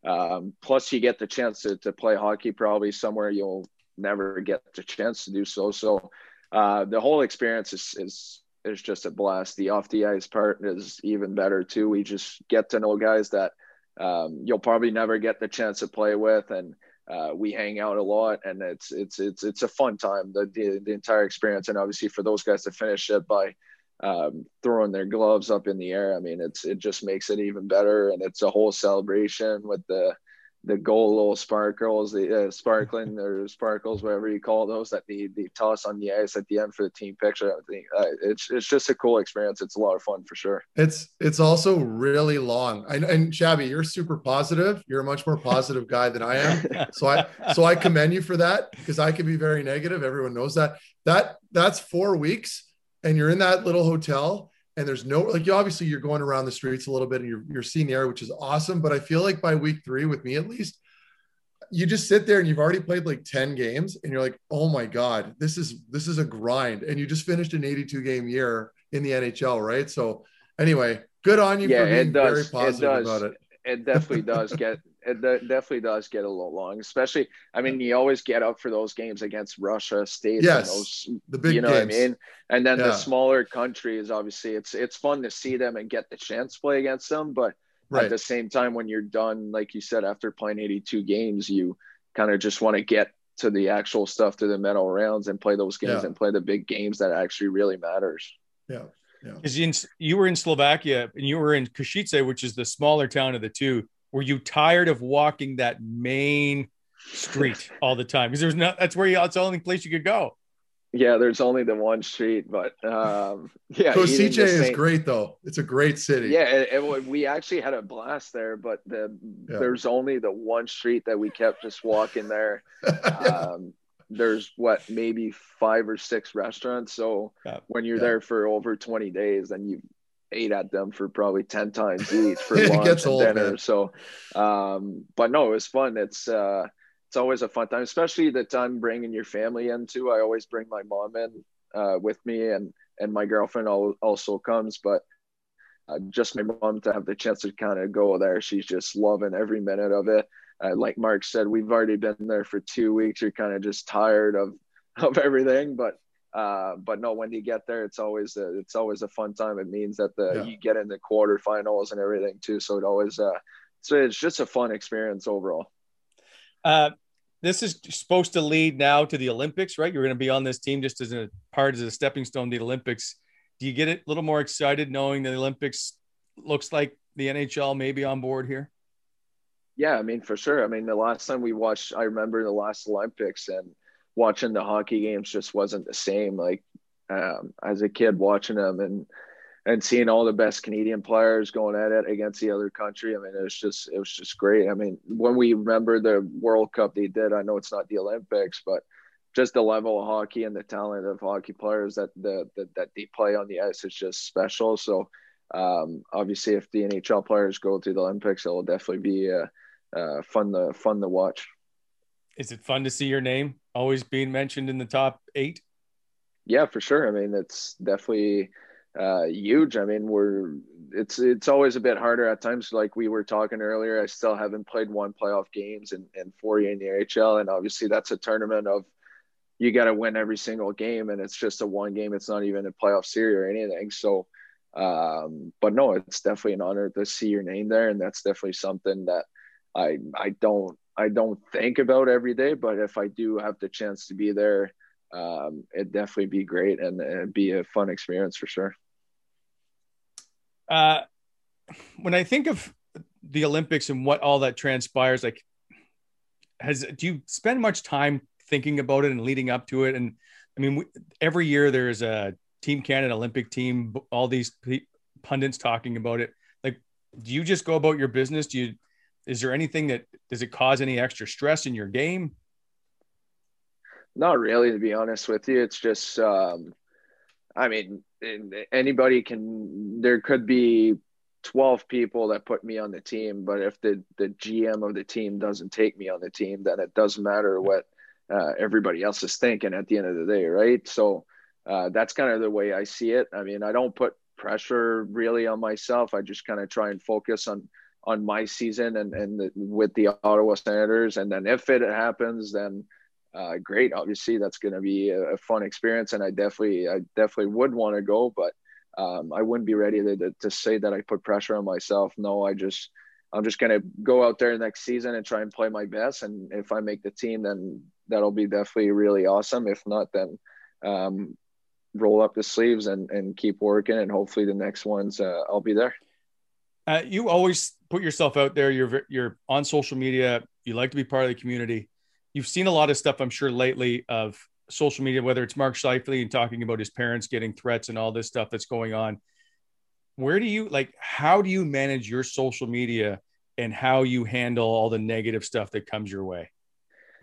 Um, plus, you get the chance to, to play hockey probably somewhere you'll never get the chance to do so. So, uh, the whole experience is, is, is just a blast. The off the ice part is even better too. We just get to know guys that, um, you'll probably never get the chance to play with. And, uh, we hang out a lot and it's, it's, it's, it's a fun time, the, the, the entire experience. And obviously for those guys to finish it by, um, throwing their gloves up in the air. I mean, it's it just makes it even better, and it's a whole celebration with the the gold little sparkles, the uh, [laughs] sparkling or sparkles, whatever you call those, that they, they toss on the ice at the end for the team picture. I think uh, it's it's just a cool experience. It's a lot of fun for sure. It's it's also really long. And, and Shabby, you're super positive. You're a much more positive guy than I am. So I so I commend you for that because I can be very negative. Everyone knows that. That that's four weeks, and you're in that little hotel, and there's no like you obviously you're going around the streets a little bit and you're you're seeing the area, which is awesome. But I feel like by week three, with me at least, you just sit there and you've already played like 10 games and you're like, oh my God, this is this is a grind. And you just finished an 82 game year in the NHL, right? So anyway, good on you Yeah, for being it does. very It does. about it. It definitely does get it de- definitely does get a little long, especially. I mean, you always get up for those games against Russia, States, Yes, and those The big you know games. what I mean? And then Yeah. the smaller countries, obviously, it's it's fun to see them and get the chance to play against them. But Right. at the same time, when you're done, like you said, after playing 82 games, you kind of just want to get to the actual stuff, to the medal rounds, and play those games Yeah. and play the big games that actually really matters. Yeah. Because you, you were in Slovakia and you were in Košice, which is the smaller town of the two. Were you tired of walking that main street [laughs] all the time? Because there's no that's where you that's the only place you could go. Yeah, there's only the one street, but um, [laughs] yeah, Košice is great though. It's a great city. Yeah, it, it, we actually had a blast there, but the, yeah. there's only the one street that we kept just walking there. [laughs] um, there's what maybe five or six restaurants. So yeah. when you're yeah. there for over 20 days, then you ate at them for probably 10 times each [laughs] for lunch and old, dinner. Man. So, um, but no, it was fun. It's, uh, it's always a fun time, especially the time bringing your family into. I always bring my mom in uh, with me, and and my girlfriend also comes. But uh, just my mom to have the chance to kind of go there, she's just loving every minute of it. Uh, like Marc said, we've already been there for two weeks. You're kind of just tired of [laughs] of everything, but uh, but no, when you get there, it's always a, it's always a fun time. It means that the yeah. you get in the quarterfinals and everything too. So it always uh, so it's just a fun experience overall. Uh, this is supposed to lead now to the Olympics, right? You're going to be on this team just as a part as a stepping stone to the Olympics. Do you get a little more excited knowing the Olympics looks like the NHL may be on board here? Yeah, I mean, for sure. I mean, the last time we watched, I remember the last Olympics and watching the hockey games just wasn't the same. Like um, as a kid watching them and and seeing all the best Canadian players going at it against the other country. I mean, it was just it was just great. I mean, when we remember the World Cup they did, I know it's not the Olympics, but just the level of hockey and the talent of hockey players that the, that, that they play on the ice is just special. So um, obviously, if the NHL players go to the Olympics, it will definitely be uh, uh, fun to fun to watch. Is it fun to see your name always being mentioned in the top eight? Yeah, for sure. I mean, it's definitely uh, huge. I mean, we're it's it's always a bit harder at times. Like we were talking earlier, I still haven't played one playoff games and in four in the AHL, and obviously that's a tournament of you got to win every single game, and it's just a one game. It's not even a playoff series or anything. So, um, but no, it's definitely an honor to see your name there, and that's definitely something that I I don't I don't think about every day. But if I do have the chance to be there, um, it'd definitely be great and it'd be a fun experience for sure. Uh, when I think of the Olympics and what all that transpires, like, has do you spend much time thinking about it and leading up to it? And I mean, we, every year there's a Team Canada Olympic team, all these pundits talking about it. Like, do you just go about your business? Do you? Is there anything that does it cause any extra stress in your game? Not really, to be honest with you. It's just um, I mean, anybody can. There could be twelve people that put me on the team, but if the the GM of the team doesn't take me on the team, then it doesn't matter what uh, everybody else is thinking at the end of the day, right? So uh, that's kind of the way I see it. I mean, I don't put pressure really on myself. I just kind of try and focus on on my season and and the, with the Ottawa Senators, and then if it happens, then uh, great. Obviously, that's going to be a, a, fun experience, and I definitely, I definitely would want to go, but um, I wouldn't be ready to, to say that I put pressure on myself. No, I just, I'm just going to go out there next season and try and play my best. And if I make the team, then that'll be definitely really awesome. If not, then um, roll up the sleeves and, and keep working. And hopefully the next ones, uh, I'll be there. Uh, you always put yourself out there. You're, you're on social media. You like to be part of the community you've seen a lot of stuff, I'm sure, lately of social media, whether it's Mark Scheifele and talking about his parents getting threats and all this stuff that's going on. Where do you like, how do you manage your social media and how you handle all the negative stuff that comes your way?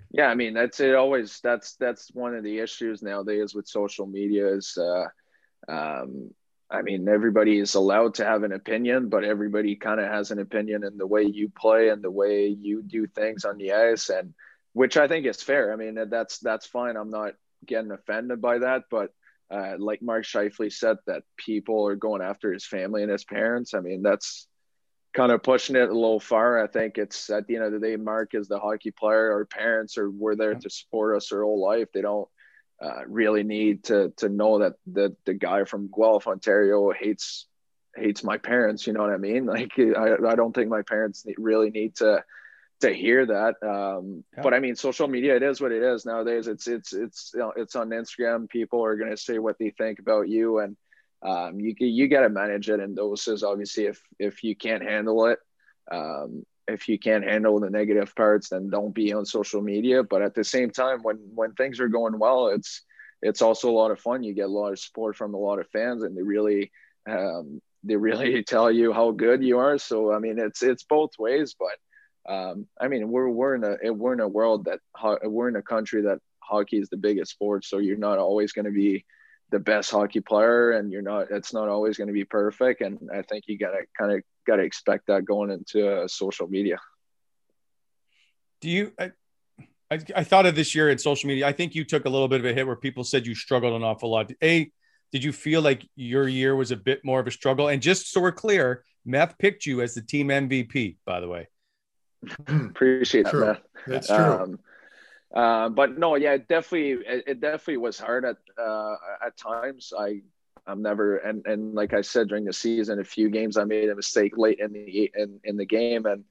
Yeah, I mean, that's it always, that's, that's one of the issues nowadays with social media is, uh, um, I mean, everybody is allowed to have an opinion, but everybody kind of has an opinion in the way you play and the way you do things on the ice. And, which I think is fair. I mean, that's that's fine. I'm not getting offended by that, but uh, like Mark Scheifele said, that people are going after his family and his parents. I mean, that's kind of pushing it a little far. I think it's at the end of the day, Mark is the hockey player. Our parents are were there to support us our whole life. They don't uh, really need to to know that the the guy from Guelph, Ontario, hates hates my parents. You know what I mean? [laughs] Like, I I don't think my parents really need to to hear that. Um, yeah. But I mean, social media, it is what it is nowadays. It's it's it's you know, it's on Instagram. People are going to say what they think about you, and um, you you got to manage it in doses. Obviously, if if you can't handle it, um, if you can't handle the negative parts, then don't be on social media. But at the same time, when when things are going well, it's it's also a lot of fun. You get a lot of support from a lot of fans, and they really um, they really [laughs] tell you how good you are. So I mean, it's it's both ways, but um, I mean, we're we're in a we're in a world that we're in a country that hockey is the biggest sport. So you're not always going to be the best hockey player, and you're not. It's not always going to be perfect. And I think you gotta kind of gotta expect that going into uh, social media. Do you? I, I, I thought of this year in social media. I think you took a little bit of a hit where people said you struggled an awful lot. A, did you feel like your year was a bit more of a struggle? And just so we're clear, Meth picked you as the team MVP, by the way. [clears throat] Appreciate true. that, Meth. That's true. Um, uh, but no, yeah, it definitely, it, it definitely was hard at uh, at times. I, I'm never, and and like I said during the season, a few games I made a mistake late in the in in the game, and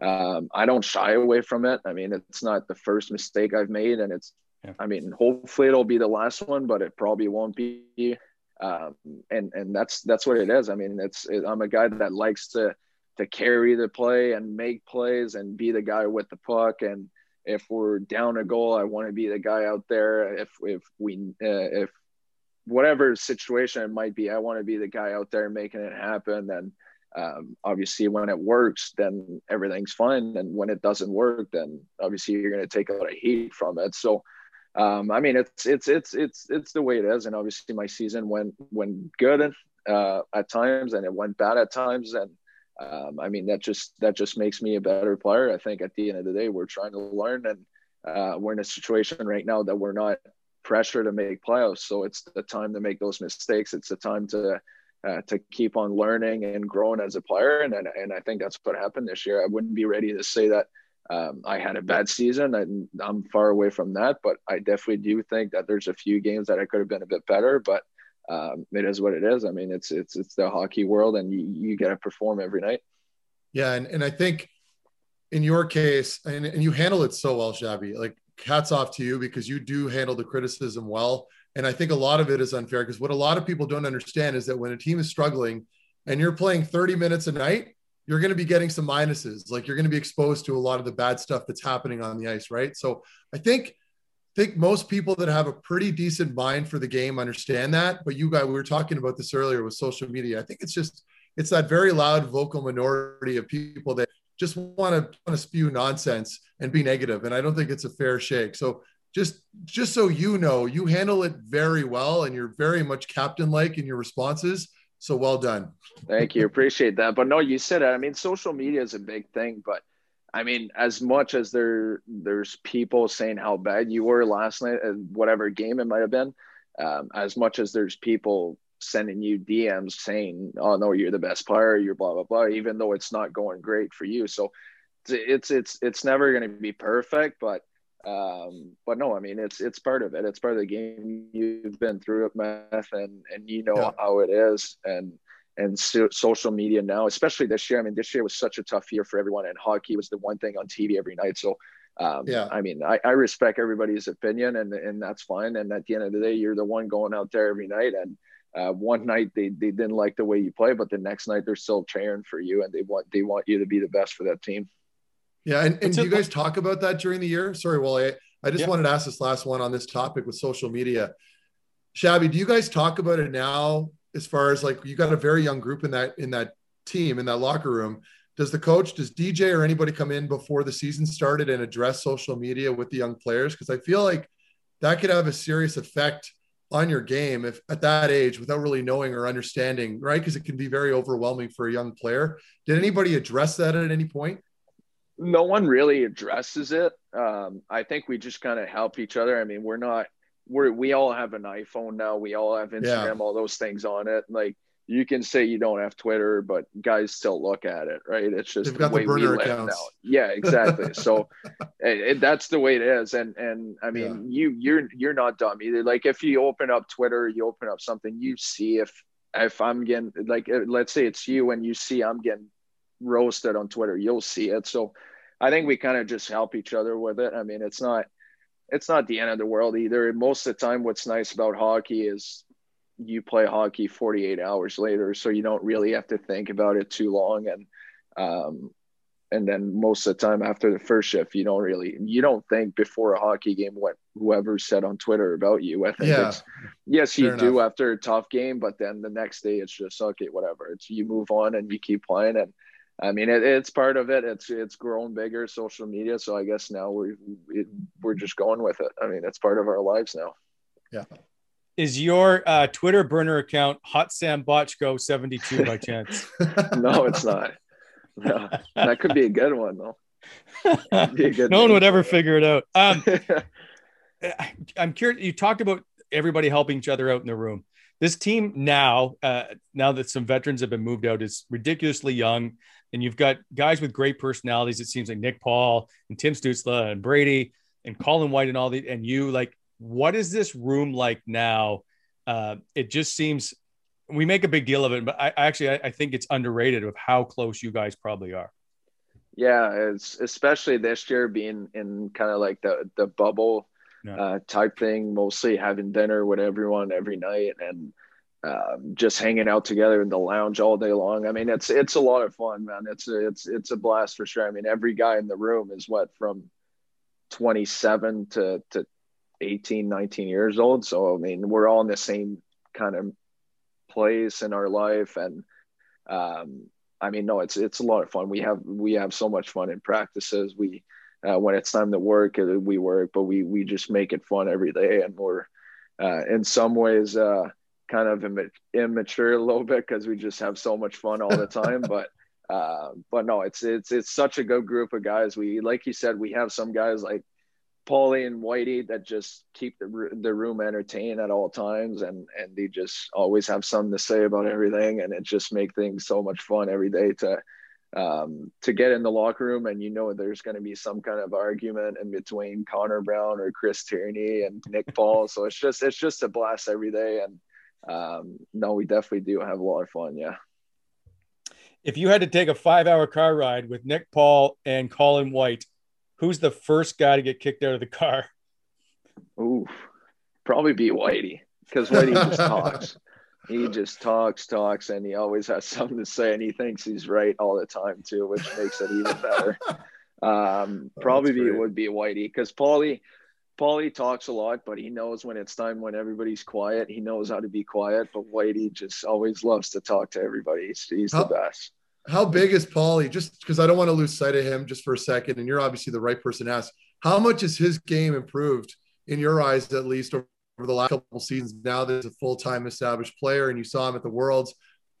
um, I don't shy away from it. I mean, it's not the first mistake I've made, and it's, yeah. I mean, hopefully it'll be the last one, but it probably won't be. Um, and and that's that's what it is. I mean, it's it, I'm a guy that likes to to carry the play and make plays and be the guy with the puck. And if we're down a goal, I want to be the guy out there. If if we uh, if whatever situation it might be, I want to be the guy out there making it happen. And um, obviously when it works then everything's fine and when it doesn't work then obviously you're going to take a lot of heat from it so um, i mean it's it's it's it's it's the way it is and obviously my season went went good uh, at times and it went bad at times and um, i mean that just that just makes me a better player i think at the end of the day we're trying to learn and uh, we're in a situation right now that we're not pressure to make playoffs so it's the time to make those mistakes it's the time to uh, to keep on learning and growing as a player. And, and, I think that's what happened this year. I wouldn't be ready to say that um, I had a bad season. and I'm far away from that, but I definitely do think that there's a few games that I could have been a bit better. But um, it is what it is. I mean, it's it's it's the hockey world, and you you got to perform every night. Yeah, and and I think in your case, and, and you handle it so well, Shabby. Like hats off to you because you do handle the criticism well. And I think a lot of it is unfair because what a lot of people don't understand is that when a team is struggling and you're playing 30 minutes a night, you're going to be getting some minuses. Like you're going to be exposed to a lot of the bad stuff that's happening on the ice, right? So I think think most people that have a pretty decent mind for the game understand that. But you guys, we were talking about this earlier with social media. I think it's just it's that very loud vocal minority of people that just want to want to spew nonsense and be negative. And I don't think it's a fair shake. So just just so you know, you handle it very well, and you're very much captain like in your responses. So well done. Thank you, appreciate that. But no, you said it. I mean, social media is a big thing, but I mean, as much as there there's people saying how bad you were last night, at whatever game it might have been, um, as much as there's people sending you DMs saying, "Oh no, you're the best player," you're blah blah blah, even though it's not going great for you. So it's it's it's never going to be perfect, but um, but no, I mean it's it's part of it. It's part of the game. You've been through it, meth, and and you know yeah. how it is. And and so, social media now, especially this year. I mean, this year was such a tough year for everyone, and hockey was the one thing on TV every night. So, um, yeah, I mean, I, I respect everybody's opinion, and and that's fine. And at the end of the day, you're the one going out there every night, and uh, one night they, they didn't like the way you play, but the next night they're still cheering for you, and they want they want you to be the best for that team. Yeah, and, and do you guys talk about that during the year? Sorry, Wally. I just yeah. wanted to ask this last one on this topic with social media. Shabby, do you guys talk about it now as far as like you got a very young group in that in that team in that locker room? Does the coach, does DJ or anybody come in before the season started and address social media with the young players? Because I feel like that could have a serious effect on your game if at that age without really knowing or understanding, right? Because it can be very overwhelming for a young player. Did anybody address that at any point? no one really addresses it. Um, I think we just kind of help each other. I mean, we're not we're we all have an iPhone now. We all have Instagram, yeah. all those things on it. Like you can say you don't have Twitter, but guys still look at it, right? It's just They've the way the we live accounts. now. Yeah, exactly. [laughs] so it, it, that's the way it is. And and I mean, yeah. you you're you're not dumb either. Like if you open up Twitter, you open up something, you see if if I'm getting like eh, let's say it's you and you see I'm getting roasted on Twitter, you'll see it. So I think we kind of just help each other with it. I mean, it's not it's not the end of the world either. Most of the time, what's nice about hockey is you play hockey 48 hours later, so you don't really have to think about it too long. And um, and then most of the time after the first shift, you don't really you don't think before a hockey game what whoever said on Twitter about you. I think Yeah. it's yes, you Fair do enough. after a tough game, but then the next day it's just okay, whatever. It's you move on and you keep playing and. I mean, it, it's part of it. It's it's grown bigger, social media. So I guess now we're it, we're just going with it. I mean, it's part of our lives now. Yeah. Is your uh, Twitter burner account Hot Sam Botchko 72 by chance? [laughs] No, it's not. No, that could be a good one though. Good [laughs] no one name would ever figure it out. Um, [laughs] I'm curious. You talked about everybody helping each other out in the room. This team now, uh, now that some veterans have been moved out, is ridiculously young, and you've got guys with great personalities. It seems like Nick Paul and Tim Stützle and Brady and Colin White and all the and you. Like, what is this room like now? Uh, it just seems we make a big deal of it, but I, I actually I, I think it's underrated of how close you guys probably are. Yeah, it's especially this year being in kind of like the the bubble Yeah. uh, type thing, mostly having dinner with everyone every night and um, just hanging out together in the lounge all day long. I mean, it's it's a lot of fun, man. It's a, it's it's a blast for sure. I mean, every guy in the room is what from 27 to to 18, 19 years old. So I mean, we're all in the same kind of place in our life and um I mean, no, it's it's a lot of fun. We have we have so much fun in practices. We uh, when it's time to work, uh, we work, but we we just make it fun every day, and we're uh, in some ways uh, kind of imma- immature a little bit because we just have so much fun all the time. [laughs] but uh, but no, it's it's it's such a good group of guys. We like you said, we have some guys like Paulie and Whitey that just keep the the room entertained at all times, and and they just always have something to say about everything, and it just make things so much fun every day to um, to get in the locker room, and you know there's going to be some kind of argument in between Connor Brown or Chris Tierney and Nick Paul, so it's just it's just a blast every day, and um, no, we definitely do have a lot of fun, yeah. if you had to take a five hour car ride with Nick Paul and Colin White, who's the first guy to get kicked out of the car? Ooh, probably be Whitey because Whitey just talks. [laughs] He just talks, talks, and he always has something to say, and he thinks he's right all the time too, which makes it even better. [laughs] Um, Oh, probably be, would be Whitey because Paulie, Paulie talks a lot, but he knows when it's time when everybody's quiet. He knows how to be quiet, but Whitey just always loves to talk to everybody. He's, he's the best. How big is Paulie? Just because I don't want to lose sight of him just for a second, and you're obviously the right person to ask. How much has his game improved in your eyes, at least over the last couple seasons? Now that he's a full time established player, and you saw him at the Worlds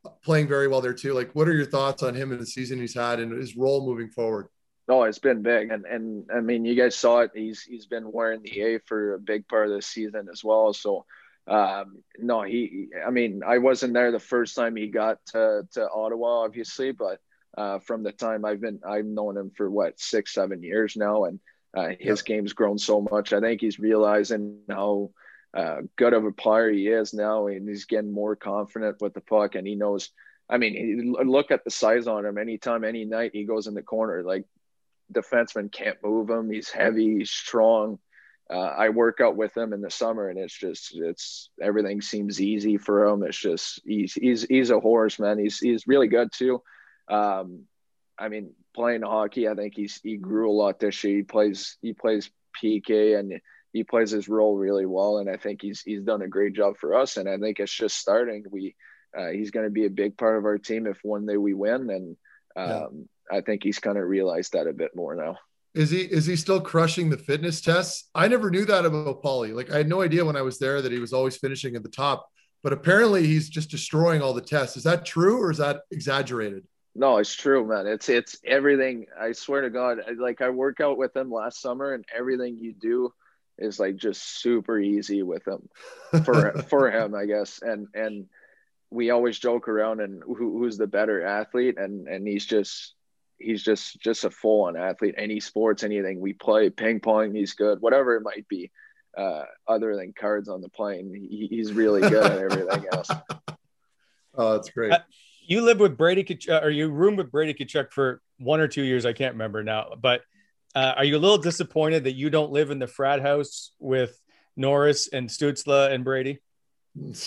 uh, playing very well there too. Like, what are your thoughts on him and the season he's had and his role moving forward? No, it's been big, and and I mean, you guys saw it. He's he's been wearing the A for a big part of the season as well. So, um, no, he. I mean, I wasn't there the first time he got to to Ottawa, obviously, but uh, from the time I've been, I've known him for what six, seven years now, and uh, his game's grown so much. I think he's realizing how uh, good of a player he is now, and he's getting more confident with the puck, and he knows. I mean, look at the size on him. Anytime, any night he goes in the corner, like defenseman can't move him. He's heavy, he's strong. Uh, I work out with him in the summer, and it's just it's everything seems easy for him. It's just he's he's he's a horse, man. He's he's really good too. Um, I mean, playing hockey, I think he's he grew a lot this year. He plays he plays PK and he plays his role really well, and I think he's he's done a great job for us. And I think it's just starting. We uh, he's going to be a big part of our team if one day we win, and um, I think he's kind of realized that a bit more now. Is he is he still crushing the fitness tests? I never knew that about Paulie. Like I had no idea when I was there that he was always finishing at the top, but apparently he's just destroying all the tests. Is that true or is that exaggerated? No, it's true, man. It's it's everything. I swear to God, like I work out with him last summer, and everything you do is like just super easy with him for [laughs] for him, I guess. And and we always joke around and who, who's the better athlete, and and he's just he's just just a full on athlete. Any sports, anything we play, ping pong, he's good. Whatever it might be, uh, other than cards on the plane, he, he's really good at everything [laughs] else. Oh, that's great. Uh, You lived with Brady Tkachuk, or you roomed with Brady Tkachuk for one or two years. I can't remember now. But uh, are you a little disappointed that you don't live in the frat house with Norris and Stützle and Brady?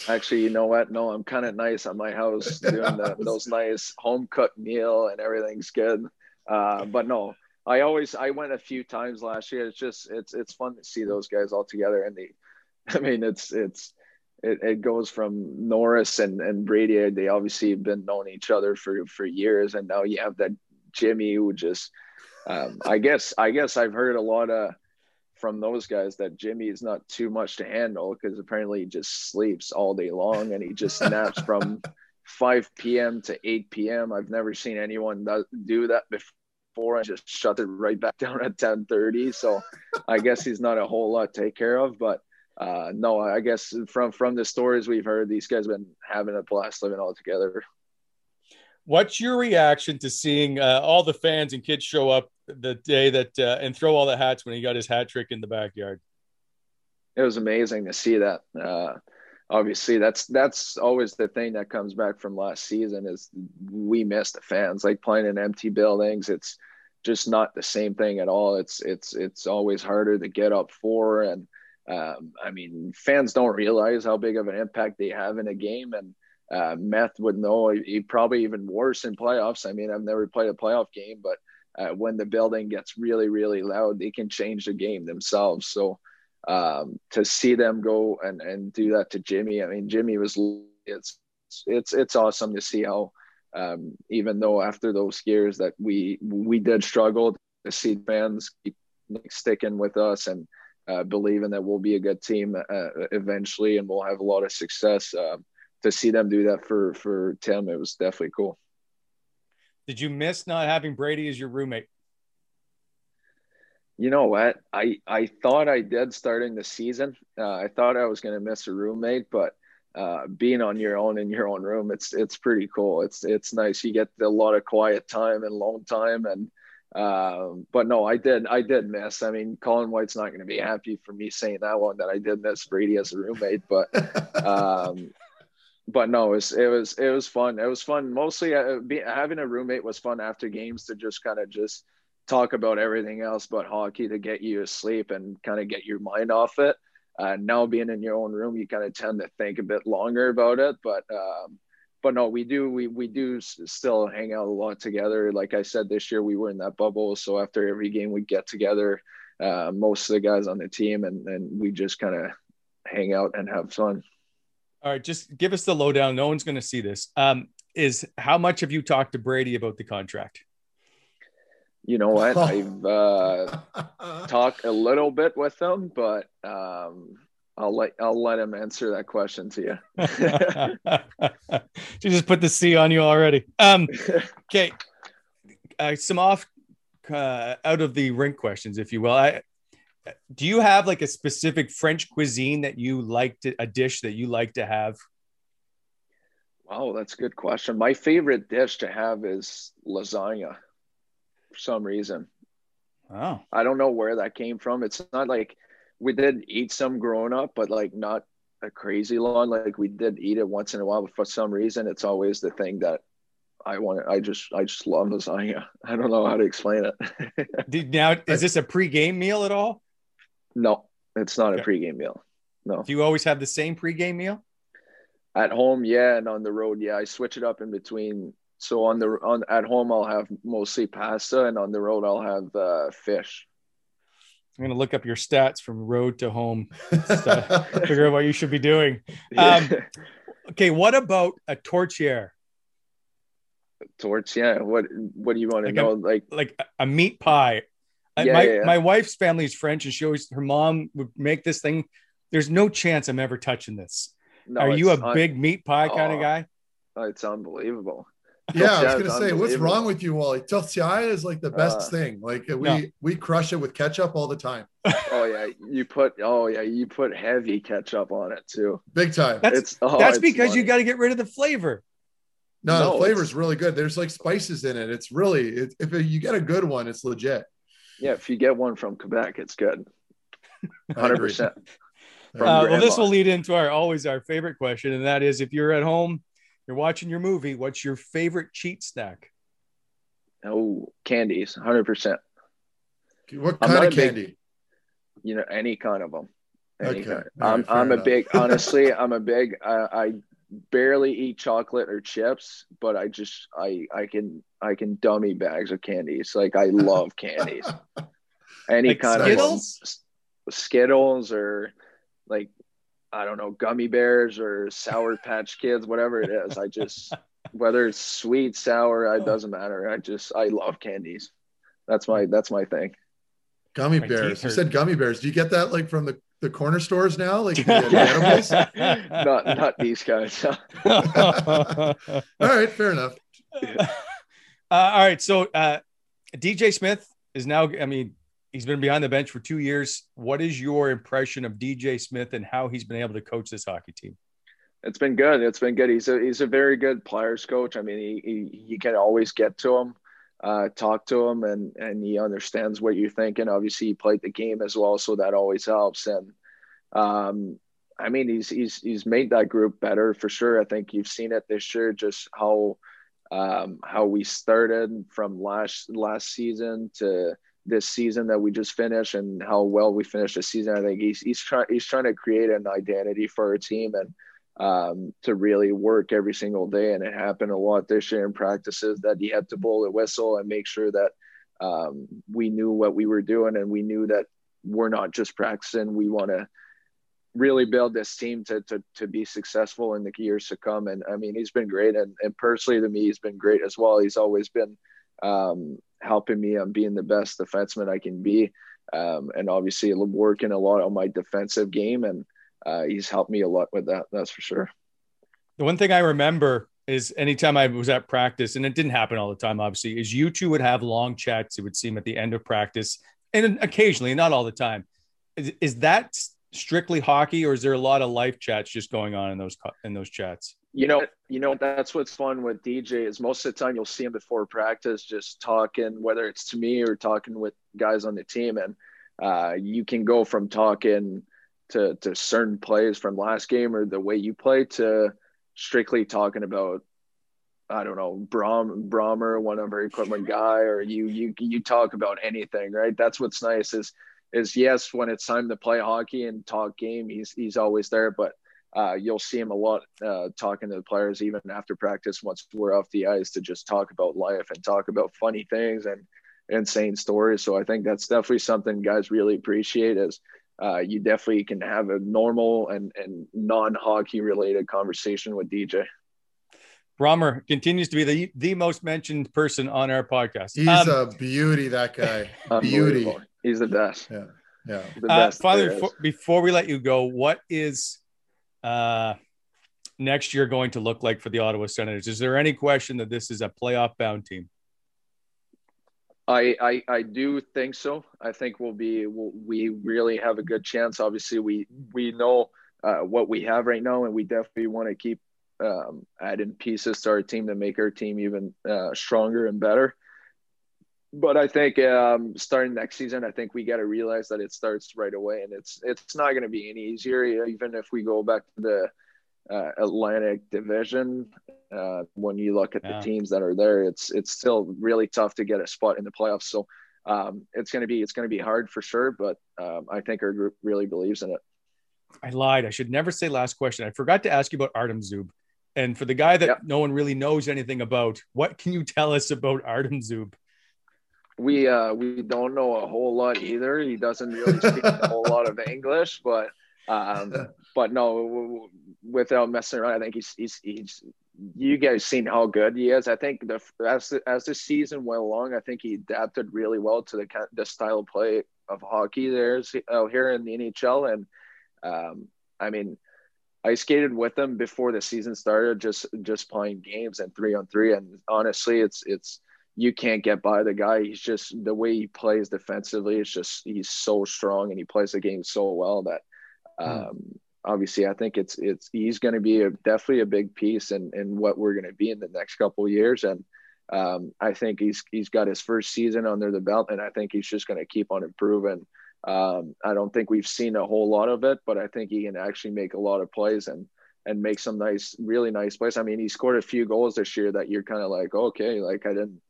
Actually, you know what? No, I'm kind of nice at my house doing the, [laughs] those nice home cooked meal and everything's good. Uh, but no, I always I went a few times last year. It's just it's it's fun to see those guys all together, and they, [laughs] I mean, it's it's it, it goes from Norris and and Brady. They obviously have been knowing each other for for years, and now you have that Jimmy who just. Um, I guess I guess I've heard a lot of from those guys that Jimmy is not too much to handle because apparently he just sleeps all day long and he just [laughs] naps from 5 p.m. to 8 p.m. I've never seen anyone do that before and just shut it right back [laughs] down at 10:30. So I guess he's not a whole lot to take care of, but uh, no, I guess from from the stories we've heard, these guys have been having a blast living all together. What's your reaction to seeing uh, all the fans and kids show up the day that uh, and throw all the hats when he got his hat trick in the backyard? It was amazing to see that. Uh, obviously, that's that's always the thing that comes back from last season is we miss the fans. Like playing in empty buildings, it's just not the same thing at all. It's it's it's always harder to get up for, and um, I mean, fans don't realize how big of an impact they have in a game, and uh, Meth would know. He probably even worse in playoffs. I mean, I've never played a playoff game, but uh, when the building gets really, really loud, they can change the game themselves. So um, to see them go and, and do that to Jimmy, I mean, Jimmy was it's it's it's awesome to see how um, even though after those years that we we did struggle to see fans keep sticking with us and uh, believing that we'll be a good team uh, eventually and we'll have a lot of success. Uh, to see them do that for for Tim, it was definitely cool. Did you miss not having Brady as your roommate? You know what? I I thought I did starting the season. Uh, I thought I was going to miss a roommate, but uh, being on your own in your own room, it's it's pretty cool. It's it's nice. You get a lot of quiet time and long time, and um, but no, I did I did miss. I mean, Colin White's not going to be happy for me saying that one that I did miss Brady as a roommate, but [laughs] um, but no, it was it was it was fun. It was fun. Mostly uh, be, having a roommate was fun after games to just kind of just talk about everything else but hockey to get you asleep and kind of get your mind off it. Uh, now being in your own room, you kind of tend to think a bit longer about it. But um, but no, we do we we do still hang out a lot together. Like I said, this year we were in that bubble, so after every game we get together, uh, most of the guys on the team, and and we just kind of hang out and have fun. All right, just give us the lowdown. No one's going to see this. Um, is how much have you talked to Brady about the contract? You know what? I've uh, [laughs] talked a little bit with him, but um, I'll let I'll let him answer that question to you. [laughs] she just put the C on you already. Um, [laughs] okay, uh, some off uh, out of the rink questions, if you will. I do you have like a specific French cuisine that you like to a dish that you like to have? Wow, that's a good question. My favorite dish to have is lasagna for some reason. Oh. I don't know where that came from. It's not like we did eat some growing up, but like not a crazy long. Like we did eat it once in a while, but for some reason it's always the thing that I want I just I just love lasagna. [laughs] I don't know how to explain it. now is [laughs] this a pre-game meal at all? No, it's not okay. a pregame meal. No. Do you always have the same pregame meal? At home, yeah, and on the road, yeah. I switch it up in between. So on the on at home, I'll have mostly pasta, and on the road, I'll have uh, fish. I'm gonna look up your stats from road to home. [laughs] figure out what you should be doing. Um, okay, what about a tourtière? Tourtière. What What do you want to like know? A, like like a meat pie yeah, my yeah. my wife's family is French, and she always her mom would make this thing. There's no chance I'm ever touching this. No, Are you a un- big meat pie kind of guy? Oh, it's unbelievable. [laughs] Yeah, I was gonna say, what's wrong with you, Wally? Tourtière is like the best uh, thing. Like we no. we crush it with ketchup all the time. [laughs] oh yeah, you put oh yeah, you put heavy ketchup on it too. Big time. That's it's, oh, that's because funny. you got to get rid of the flavor. No, no the flavor is really good. There's like spices in it. It's really it, if you get a good one, it's legit. Yeah, if you get one from Quebec, it's good. [laughs] Hundred percent. [laughs] Uh, well, this will lead into our always our favorite question, and that is: if you're at home, you're watching your movie, what's your favorite cheat snack? Oh, candies, hundred percent. What kind of candy? Big, you know, any kind of them. Any okay. kind. Right, I'm I'm a big [laughs] honestly, I'm a big I, I barely eat chocolate or chips, but I just I I can I can dummy bags of candies. Like I [laughs] love candies. Any Like kind Skittles? of Skittles or like I don't know gummy bears or Sour [laughs] Patch Kids, whatever it is. I just whether it's sweet, sour, it oh. doesn't matter. I just I love candies. That's my that's my thing. Gummy My bears. You said gummy bears. Do you get that like from the, the corner stores now? Like [laughs] the edibles? [laughs] not not these guys. [laughs] All right, fair enough. Uh, all right. So uh, DJ Smith is now, I mean, he's been behind the bench for two years. What is your impression of DJ Smith and how he's been able to coach this hockey team? It's been good. It's been good. He's a he's a very good players coach. I mean, he he, he can always get to him, uh, talk to him, and and he understands what you're thinking. Obviously, he played the game as well, so that always helps. And um, I mean, he's he's he's made that group better for sure. I think you've seen it this year, just how um, how we started from last last season to this season that we just finished, and how well we finished the season. I think he's he's trying he's trying to create an identity for our team and um, to really work every single day. And it happened a lot this year in practices that he had to blow the whistle and make sure that um, we knew what we were doing and we knew that we're not just practicing. We want to really build this team to, to, to be successful in the years to come. And I mean, he's been great. And, and personally to me, he's been great as well. He's always been um, helping me on being the best defenseman I can be. Um, and obviously working a lot on my defensive game and, uh, he's helped me a lot with that. That's for sure. The one thing I remember is anytime I was at practice, and it didn't happen all the time, obviously, is you two would have long chats, it would seem, at the end of practice, and occasionally, not all the time. Is, is that strictly hockey, or is there a lot of life chats just going on in those in those chats? You know, you know that's what's fun with DJ is most of the time you'll see him before practice, just talking, whether it's to me or talking with guys on the team, and uh, you can go from talking to to certain plays from last game or the way you play to strictly talking about I don't know Brom Brommer, one of our equipment guy, or you you you talk about anything, right? That's what's nice is is yes, when it's time to play hockey and talk game, he's he's always there, but uh, you'll see him a lot uh, talking to the players even after practice once we're off the ice to just talk about life and talk about funny things and insane stories. So I think that's definitely something guys really appreciate is uh, you definitely can have a normal and, and non hockey related conversation with DJ. Brommer continues to be the the most mentioned person on our podcast. He's Um, a beauty, that guy. [laughs] Beauty. Unbelievable. He's the best. Yeah. Yeah. The uh. Father, there is. before, before we let you go, what is uh, next year going to look like for the Ottawa Senators? Is there any question that this is a playoff bound team? I, I I do think so. I think we'll be we'll, we really have a good chance. Obviously, we we know uh, what we have right now, and we definitely want to keep um, adding pieces to our team to make our team even uh, stronger and better. But I think um, starting next season, I think we got to realize that it starts right away, and it's it's not going to be any easier. Even if we go back to the uh, Atlantic Division, uh, when you look at Yeah. the teams that are there, it's it's still really tough to get a spot in the playoffs. So um, it's going to be it's going to be hard for sure, but um, I think our group really believes in it. I lied. I should never say last question. I forgot to ask you about Artem Zub. And for the guy that Yep. no one really knows anything about, what can you tell us about Artem Zub? We uh, we don't know a whole lot either. He doesn't really speak a whole lot of English, but um, [laughs] but no, w- w- without messing around, I think he's he's he's. You guys seen how good he is. I think the as the, as the season went along, I think he adapted really well to the the style of play of hockey there's out here in the NHL, and um, I mean, I skated with him before the season started, just just playing games and three on three, and honestly, it's it's you can't get by the guy. He's just the way he plays defensively. It's just he's so strong and he plays the game so well that um, obviously I think it's it's he's going to be a, definitely a big piece in in what we're going to be in the next couple of years. And um, I think he's he's got his first season under the belt, and I think he's just going to keep on improving. Um, I don't think we've seen a whole lot of it, but I think he can actually make a lot of plays and and make some nice, really nice plays. I mean, he scored a few goals this year that you're kind of like, okay, like I didn't,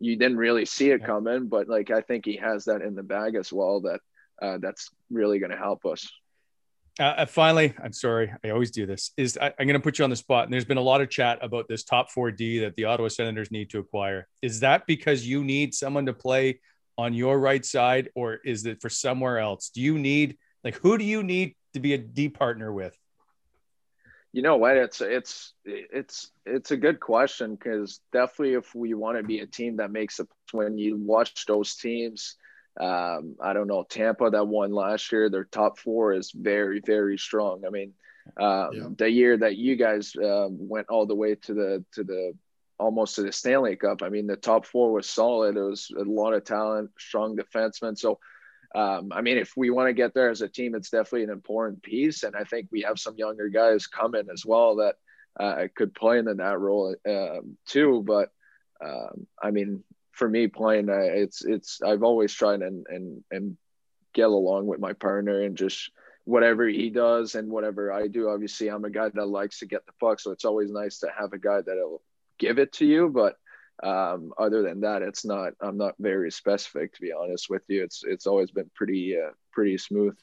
you didn't really see it coming, but like I think he has that in the bag as well. That uh, that's really going to help us. Uh, finally, I'm sorry, I always do this. Is I, am going to put you on the spot, and there's been a lot of chat about this top four D that the Ottawa Senators need to acquire. Is that because you need someone to play on your right side, or is it for somewhere else? Do you need like who do you need to be a D partner with? You know what? It's it's it's it's a good question because definitely if we want to be a team that makes it when you watch those teams um, I don't know Tampa that won last year. Their top four is very very strong. I mean, um, yeah. the year that you guys uh, went all the way to the to the almost to the Stanley Cup. I mean, the top four was solid. It was a lot of talent, strong defensemen. So. Um, I mean, if we want to get there as a team, it's definitely an important piece, and I think we have some younger guys coming as well that uh, could play in that role uh, too. But um, I mean, for me playing, uh, it's it's I've always tried and and and get along with my partner and just whatever he does and whatever I do. Obviously, I'm a guy that likes to get the puck, so it's always nice to have a guy that'll give it to you. But um, other than that, it's not. I'm not very specific to be honest with you. It's it's always been pretty uh, pretty smooth.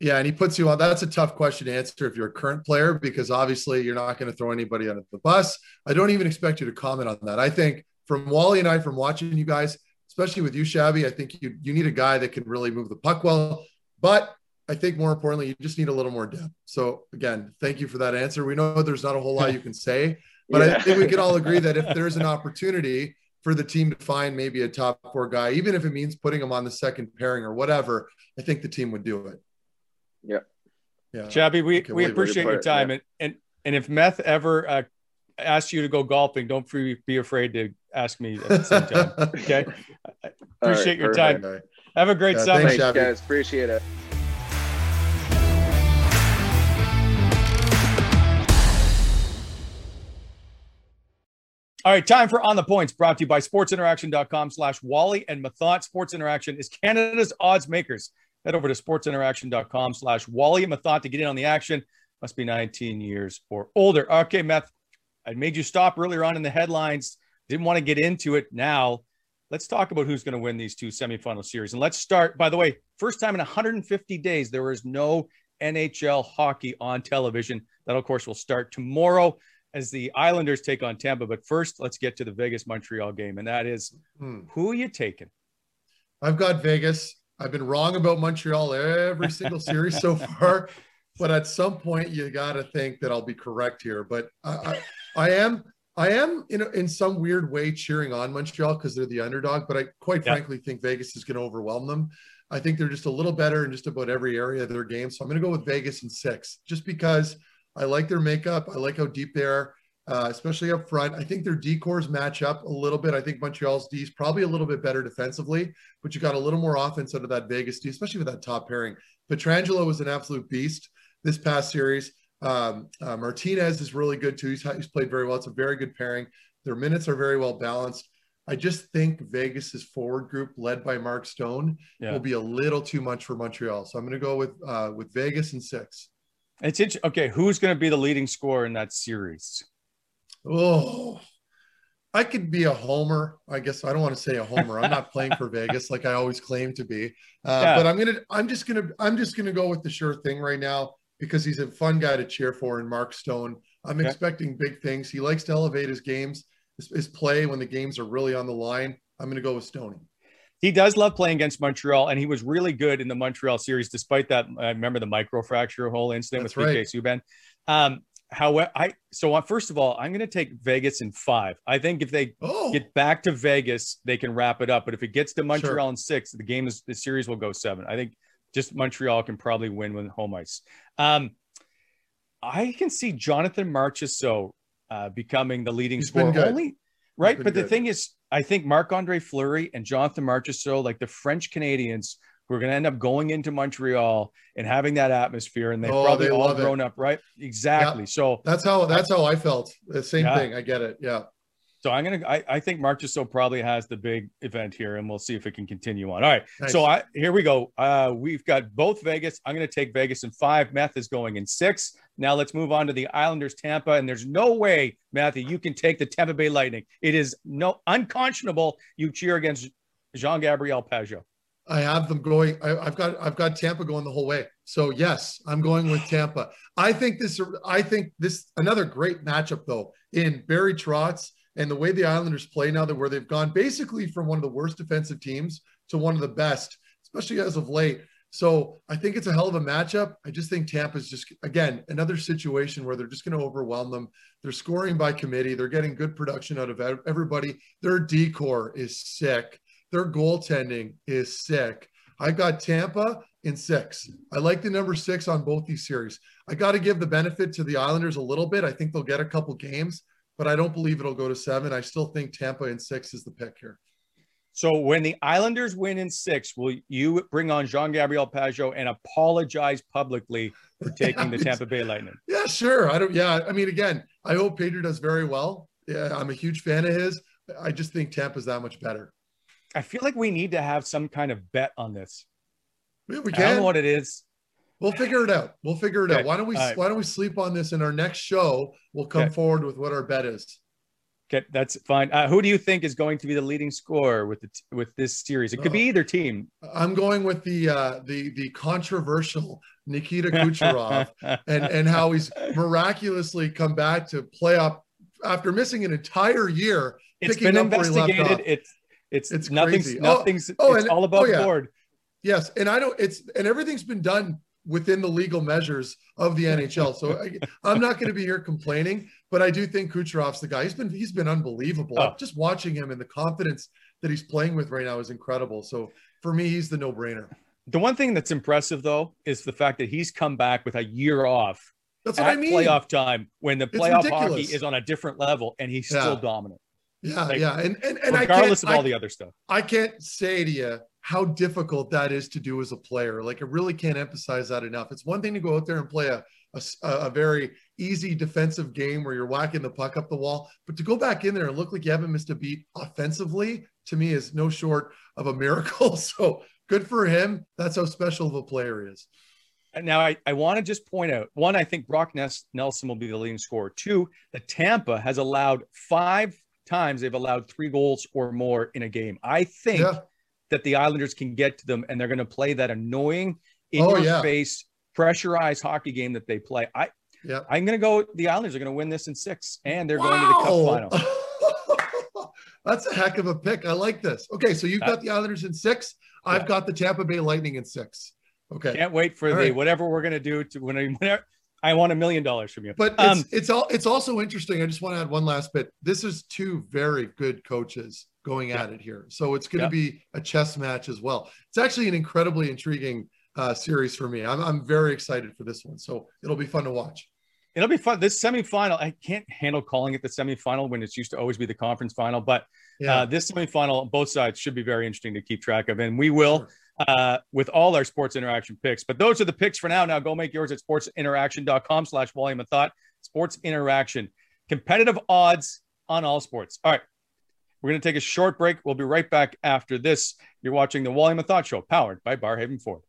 Yeah, and he puts you on. That's a tough question to answer if you're a current player because obviously you're not going to throw anybody under the bus. I don't even expect you to comment on that. I think from Wally and I, from watching you guys, especially with you, Shabby, I think you you need a guy that can really move the puck well. But I think more importantly, you just need a little more depth. So again, thank you for that answer. We know there's not a whole lot you can say, but yeah. I think we can all agree that if there's an opportunity for the team to find maybe a top four guy, even if it means putting him on the second pairing or whatever, I think the team would do it. Yeah. Yeah. Shabby, we, we appreciate your time. Yeah. And, and, and if meth ever uh, asks you to go golfing, don't be afraid to ask me at the same time. [laughs] Okay. Appreciate right, your perfect. time. Have a great yeah, summer. Thanks, guys. Appreciate it. All right, time for On the Points, brought to you by sportsinteraction.com slash Wally and Methot. Sports Interaction is Canada's odds makers. Head over to sportsinteraction.com slash Wally and Methot to get in on the action. Must be 19 years or older. Okay, Meth, I made you stop earlier on in the headlines. Didn't want to get into it now. Let's talk about who's going to win these two semifinal series. And let's start, by the way, first time in 150 days, there is no NHL hockey on television. That, of course, will start tomorrow as the Islanders take on Tampa. But first, let's get to the Vegas Montreal game. And that is hmm. who are you taking? I've got Vegas. I've been wrong about Montreal every single series so far. But at some point, you got to think that I'll be correct here. But I, I, I am I am in in some weird way cheering on Montreal because they're the underdog, but I quite yeah. frankly think Vegas is going to overwhelm them. I think they're just a little better in just about every area of their game. So I'm going to go with Vegas in six, just because I like their makeup. I like how deep they are, uh, especially up front. I think their D corps match up a little bit. I think Montreal's D is probably a little bit better defensively, but you got a little more offense out of that Vegas D, especially with that top pairing. Pietrangelo was an absolute beast this past series. Um, uh, Martinez is really good too. He's, he's played very well. It's a very good pairing. Their minutes are very well balanced. I just think Vegas's forward group, led by Mark Stone, yeah. will be a little too much for Montreal. So I'm going to go with uh, with Vegas and six. It's interesting. Okay, who's going to be the leading scorer in that series? Oh, I could be a homer. I guess I don't want to say a homer. I'm not playing for [laughs] Vegas like I always claim to be. Uh, yeah. But I'm gonna. I'm just gonna. I'm just gonna go with the sure thing right now because he's a fun guy to cheer for. And Mark Stone, I'm expecting big things. He likes to elevate his games, his, his play when the games are really on the line. I'm going to go with Stoney. He does love playing against Montreal, and he was really good in the Montreal series, despite that. I remember the microfracture whole incident That's with PK right. Subban. Um, however, I so on, first of all, I'm going to take Vegas in five. I think if they oh. get back to Vegas, they can wrap it up. But if it gets to Montreal sure. in six, the game is the series will go seven. I think just Montreal can probably win with home ice. Um, I can see Jonathan Marchessault uh, becoming the leading He's scorer only, right? But good. the thing is, I think Marc Andre Fleury and Jonathan Marchessault, like the French Canadians, who are going to end up going into Montreal and having that atmosphere, and they've oh, probably they all grown it. up, right? Exactly. Yeah. So that's how that's how I felt. The same yeah. thing. I get it. Yeah. So I'm gonna. I, I think Marchessault probably has the big event here, and we'll see if it can continue on. All right. Nice. So I here we go. Uh, we've got both Vegas. I'm gonna take Vegas in five. Meth is going in six. Now let's move on to the Islanders Tampa. And there's no way, Matthew, you can take the Tampa Bay Lightning. It is no unconscionable. You cheer against Jean Gabriel Pageau. I have them going. I, have got I've got Tampa going the whole way. So yes, I'm going with Tampa. I think this. I think this another great matchup though in Barry Trotz and the way the Islanders play now that where they've gone basically from one of the worst defensive teams to one of the best, especially as of late. So I think it's a hell of a matchup. I just think Tampa's just again another situation where they're just going to overwhelm them. They're scoring by committee. They're getting good production out of everybody. Their D corps is sick. Their goaltending is sick. I got Tampa in six. I like the number six on both these series. I got to give the benefit to the Islanders a little bit. I think they'll get a couple games, but I don't believe it'll go to seven. I still think Tampa in six is the pick here. So when the Islanders win in six, will you bring on Jean Gabriel Pageau and apologize publicly for [laughs] taking the Tampa Bay Lightning? Yeah, sure. I don't. Yeah, I mean, again, I hope Pedro does very well. Yeah, I'm a huge fan of his. I just think Tampa's that much better. I feel like we need to have some kind of bet on this. Yeah, we can. I don't know what it is. We'll figure it out. We'll figure it okay. out. Why don't we? Right. Why don't we sleep on this in our next show? We'll come okay. forward with what our bet is. Okay, that's fine. Uh, who do you think is going to be the leading scorer with the t- with this series? It could be uh, either team. I'm going with the uh, the the controversial Nikita Kucherov [laughs] and and how he's miraculously come back to play up after missing an entire year. It's been investigated. It's it's it's nothing's crazy. nothing's. Oh, oh it's and, all above oh, yeah. board. Yes, and I don't. It's and everything's been done within the legal measures of the NHL. So I, am not going to be here complaining, but I do think Kucherov's the guy. He's been he's been unbelievable. Oh. Just watching him and the confidence that he's playing with right now is incredible. So for me, he's the no brainer. The one thing that's impressive though is the fact that he's come back with a year off. That's what I mean. Playoff time when the playoff hockey is on a different level and he's yeah. still dominant. Yeah, like, yeah, and and, and regardless of all I, the other stuff, I can't say to you how difficult that is to do as a player. Like I really can't emphasize that enough. It's one thing to go out there and play a, a, a, very easy defensive game where you're whacking the puck up the wall, but to go back in there and look like you haven't missed a beat offensively to me is no short of a miracle. [laughs] So good for him. That's how special of a player he is. Now, I, I want to just point out one, I think Brock Nelson will be the leading scorer. Two, the Tampa has allowed five times they've allowed three goals or more in a game. I think yeah that the Islanders can get to them, and they're going to play that annoying in oh, your yeah. face pressurized hockey game that they play. I yeah. I'm going to go. The Islanders are going to win this in six, and they're wow. going to the cup final. [laughs] That's a heck of a pick. I like this. Okay, so you've got the Islanders in six. I've got the Tampa Bay Lightning in six. Okay. Can't wait for All the right. whatever we're going to do to when whenever, I want a million dollars from you. But um, it's, it's all it's also interesting. I just want to add one last bit. This is two very good coaches going at it here. So it's going to be a chess match as well. It's actually an incredibly intriguing uh, series for me. I'm, I'm very excited for this one. So it'll be fun to watch. It'll be fun. This semifinal, I can't handle calling it the semifinal when it's used to always be the conference final, but yeah. uh, this semifinal, both sides should be very interesting to keep track of. And we will sure. uh, with all our sports interaction picks. But those are the picks for now. Now go make yours at sportsinteraction.com slash Wally and Methot. Sports interaction. Competitive odds on all sports. All right. We're going to take a short break. We'll be right back after this. You're watching the Wally Thought Show, powered by Barrhaven Ford.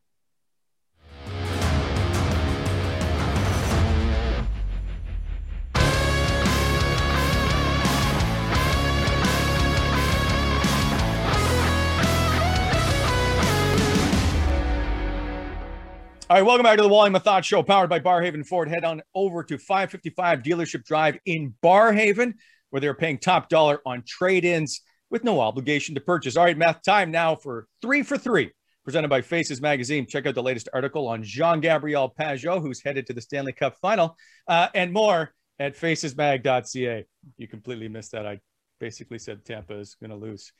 All right, welcome back to the Wally Thought Show, powered by Barrhaven Ford. Head on over to 555 Dealership Drive in Barrhaven where they're paying top dollar on trade ins with no obligation to purchase. All right, math time now for three for three, presented by Faces Magazine. Check out the latest article on Jean Gabriel Pageau, who's headed to the Stanley Cup final, uh, and more at facesmag.ca. You completely missed that. I basically said Tampa is going to lose.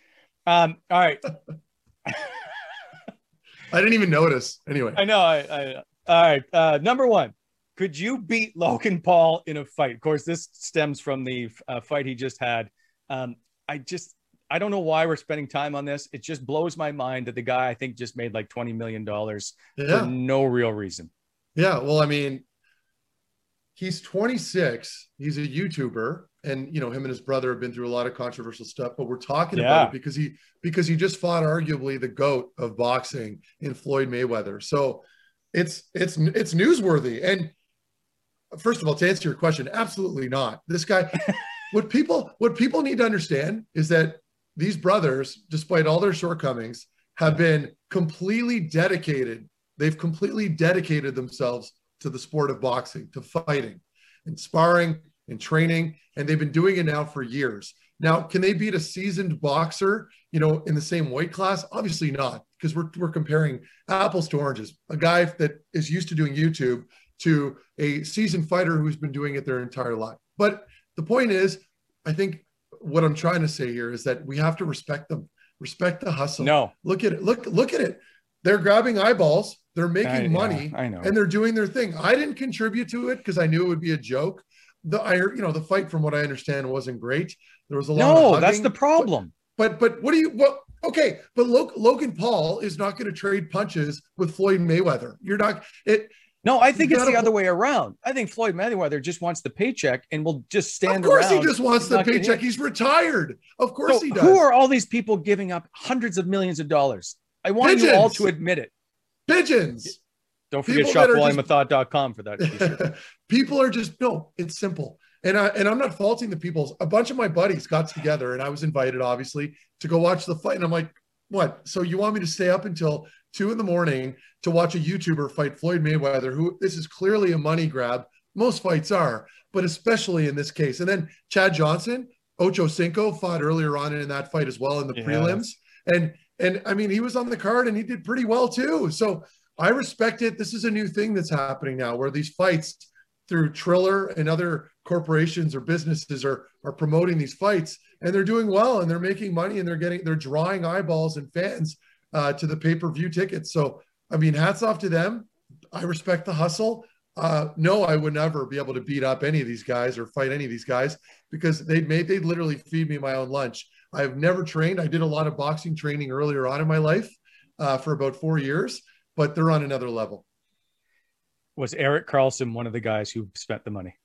Um, all right. [laughs] I didn't even notice. Anyway, I know. I, I all right. Uh, number one, could you beat Logan Paul in a fight? Of course, this stems from the uh, fight he just had. Um, I just, I don't know why we're spending time on this. It just blows my mind that the guy I think just made like twenty million dollars yeah. for no real reason. Yeah, well, I mean, he's 26. He's a YouTuber, and you know him and his brother have been through a lot of controversial stuff. But we're talking yeah. about it because he because he just fought arguably the goat of boxing in Floyd Mayweather. So it's it's it's newsworthy and first of all, to answer your question, absolutely not. This guy, [laughs] what people what people need to understand is that these brothers, despite all their shortcomings, have been completely dedicated. They've completely dedicated themselves to the sport of boxing, to fighting and sparring and training. And they've been doing it now for years. Now, can they beat a seasoned boxer, you know, in the same weight class? Obviously not, because we're, we're comparing apples to oranges. A guy that is used to doing YouTube to a seasoned fighter who's been doing it their entire life. But the point is, I think what I'm trying to say here is that we have to respect them, respect the hustle. No, look at it. Look, look at it. They're grabbing eyeballs. They're making I- money. yeah, I know. and they're doing their thing. I didn't contribute to it because I knew it would be a joke. The I, you know, the fight from what I understand wasn't great. There was a lot. Of. No, of that's the problem. But but what do you? Well, okay, but Lo- Logan Paul is not going to trade punches with Floyd Mayweather. You're not. It. No, I think it's the other way around. I think Floyd Mayweather just wants the paycheck and will just stand Of course, he just wants the paycheck. He's retired. Of course, So he does. Who are all these people giving up hundreds of millions of dollars? I want you all to admit it. pigeons? Don't forget People that are shopvolumeothought.com for that. [laughs] people are just no it's simple and i and i'm not faulting the people a bunch of my buddies got together and i was invited obviously to go watch the fight and i'm like what so you want me to stay up until two in the morning to watch a youtuber fight floyd mayweather who this is clearly a money grab most fights are but especially in this case and then chad johnson ocho cinco fought earlier on in that fight as well in the Yes. prelims and and i mean he was on the card and he did pretty well too so I respect it. This is a new thing that's happening now where these fights through Triller and other corporations or businesses are are promoting these fights and they're doing well and they're making money and they're getting they're drawing eyeballs and fans uh, to the pay-per-view tickets. So I mean hats off to them. I respect the hustle. Uh, no, I would never be able to beat up any of these guys or fight any of these guys because they'd made they'd literally feed me my own lunch. I've never trained. I did a lot of boxing training earlier on in my life uh, for about four years, but they're on another level. Was Erik Karlsson one of the guys who spent the money?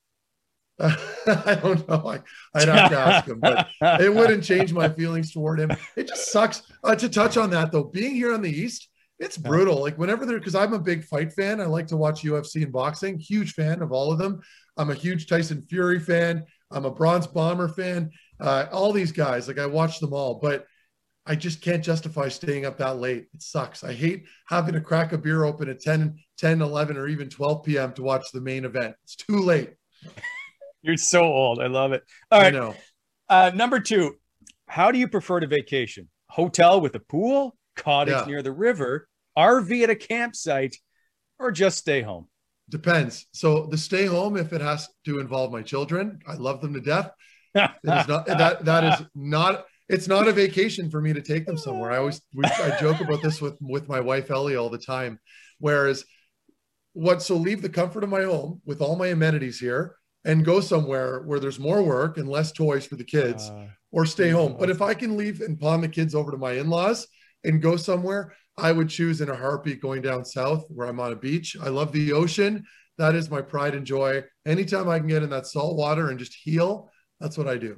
[laughs] I don't know. I, I'd have to ask him, but [laughs] it wouldn't change my feelings toward him. It just sucks. Uh, to touch on that though, being here on the East, it's brutal. Like whenever they're, because I'm a big fight fan. I like to watch UFC and boxing. Huge fan of all of them. I'm a huge Tyson Fury fan. I'm a Bronze Bomber fan. Uh, all these guys, like I watch them all, but I just can't justify staying up that late. It sucks. I hate having to crack a beer open at 10, 10, 11, or even 12 p.m. to watch the main event. It's too late. You're so old. I love it. All I know. Uh, number two, how do you prefer to vacation? Hotel with a pool, cottage Yeah. near the river, RV at a campsite, or just stay home? Depends. So the stay home, if it has to involve my children, I love them to death. It is not that that is not it's not a vacation for me to take them somewhere. I always we, I joke about this with with my wife Ellie all the time. Whereas what so leave the comfort of my home with all my amenities here and go somewhere where there's more work and less toys for the kids Uh, or stay home. But if I can leave and pawn the kids over to my in-laws and go somewhere, I would choose in a heartbeat going down south where I'm on a beach. I love the ocean. That is my pride and joy. Anytime I can get in that salt water and just heal, that's what I do.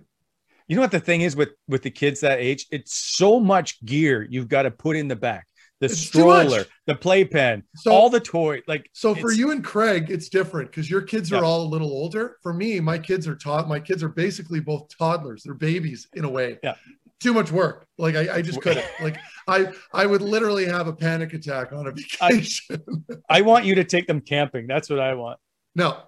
you know what the thing is with with the kids that age? It's so much gear you've got to put in the back. The It's stroller, the playpen, So- all the toy. Like So for you and Craig, it's different because your kids are Yeah. all a little older. For me, my kids are taught. My kids are basically both toddlers. They're babies in a way. Yeah. Too much work. Like I, I just couldn't. Like I, I would literally have a panic attack on a I- vacation. [laughs] I want you to take them camping. That's what I want. No,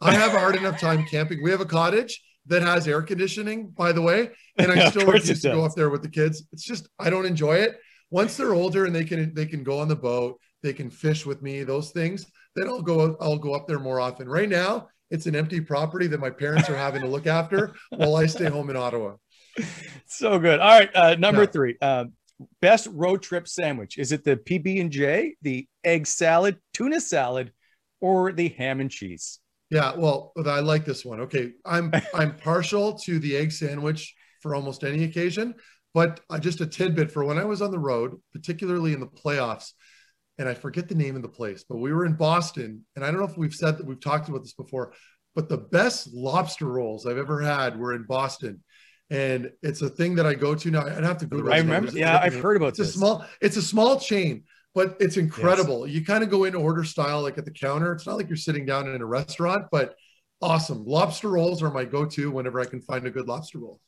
I have a hard enough time camping. We have a cottage that has air conditioning, by the way, and I [laughs] still refuse to go up there with the kids. It's just I don't enjoy it. Once they're older and they can they can go on the boat, they can fish with me, those things. Then I'll go I'll go up there more often. Right now, it's an empty property that my parents are having to look after while I stay home in Ottawa. [laughs] So good. All right, uh, number Yeah. three. Um, best road trip sandwich. Is it the PB and J, the egg salad, tuna salad, or the ham and cheese? Yeah, well, I like this one. Okay, I'm I'm partial to the egg sandwich for almost any occasion, but uh, just a tidbit for when I was on the road, particularly in the playoffs, and I forget the name of the place, but we were in Boston, and I don't know if we've said that we've talked about this before, but the best lobster rolls I've ever had were in Boston, and it's a thing that I go to now. I'd have to Google. I remember. Yeah, I've heard about it's a this. small it's a small chain but it's incredible you kind of go in order style like at the counter it's not like you're sitting down in a restaurant but awesome lobster rolls are my go-to whenever i can find a good lobster roll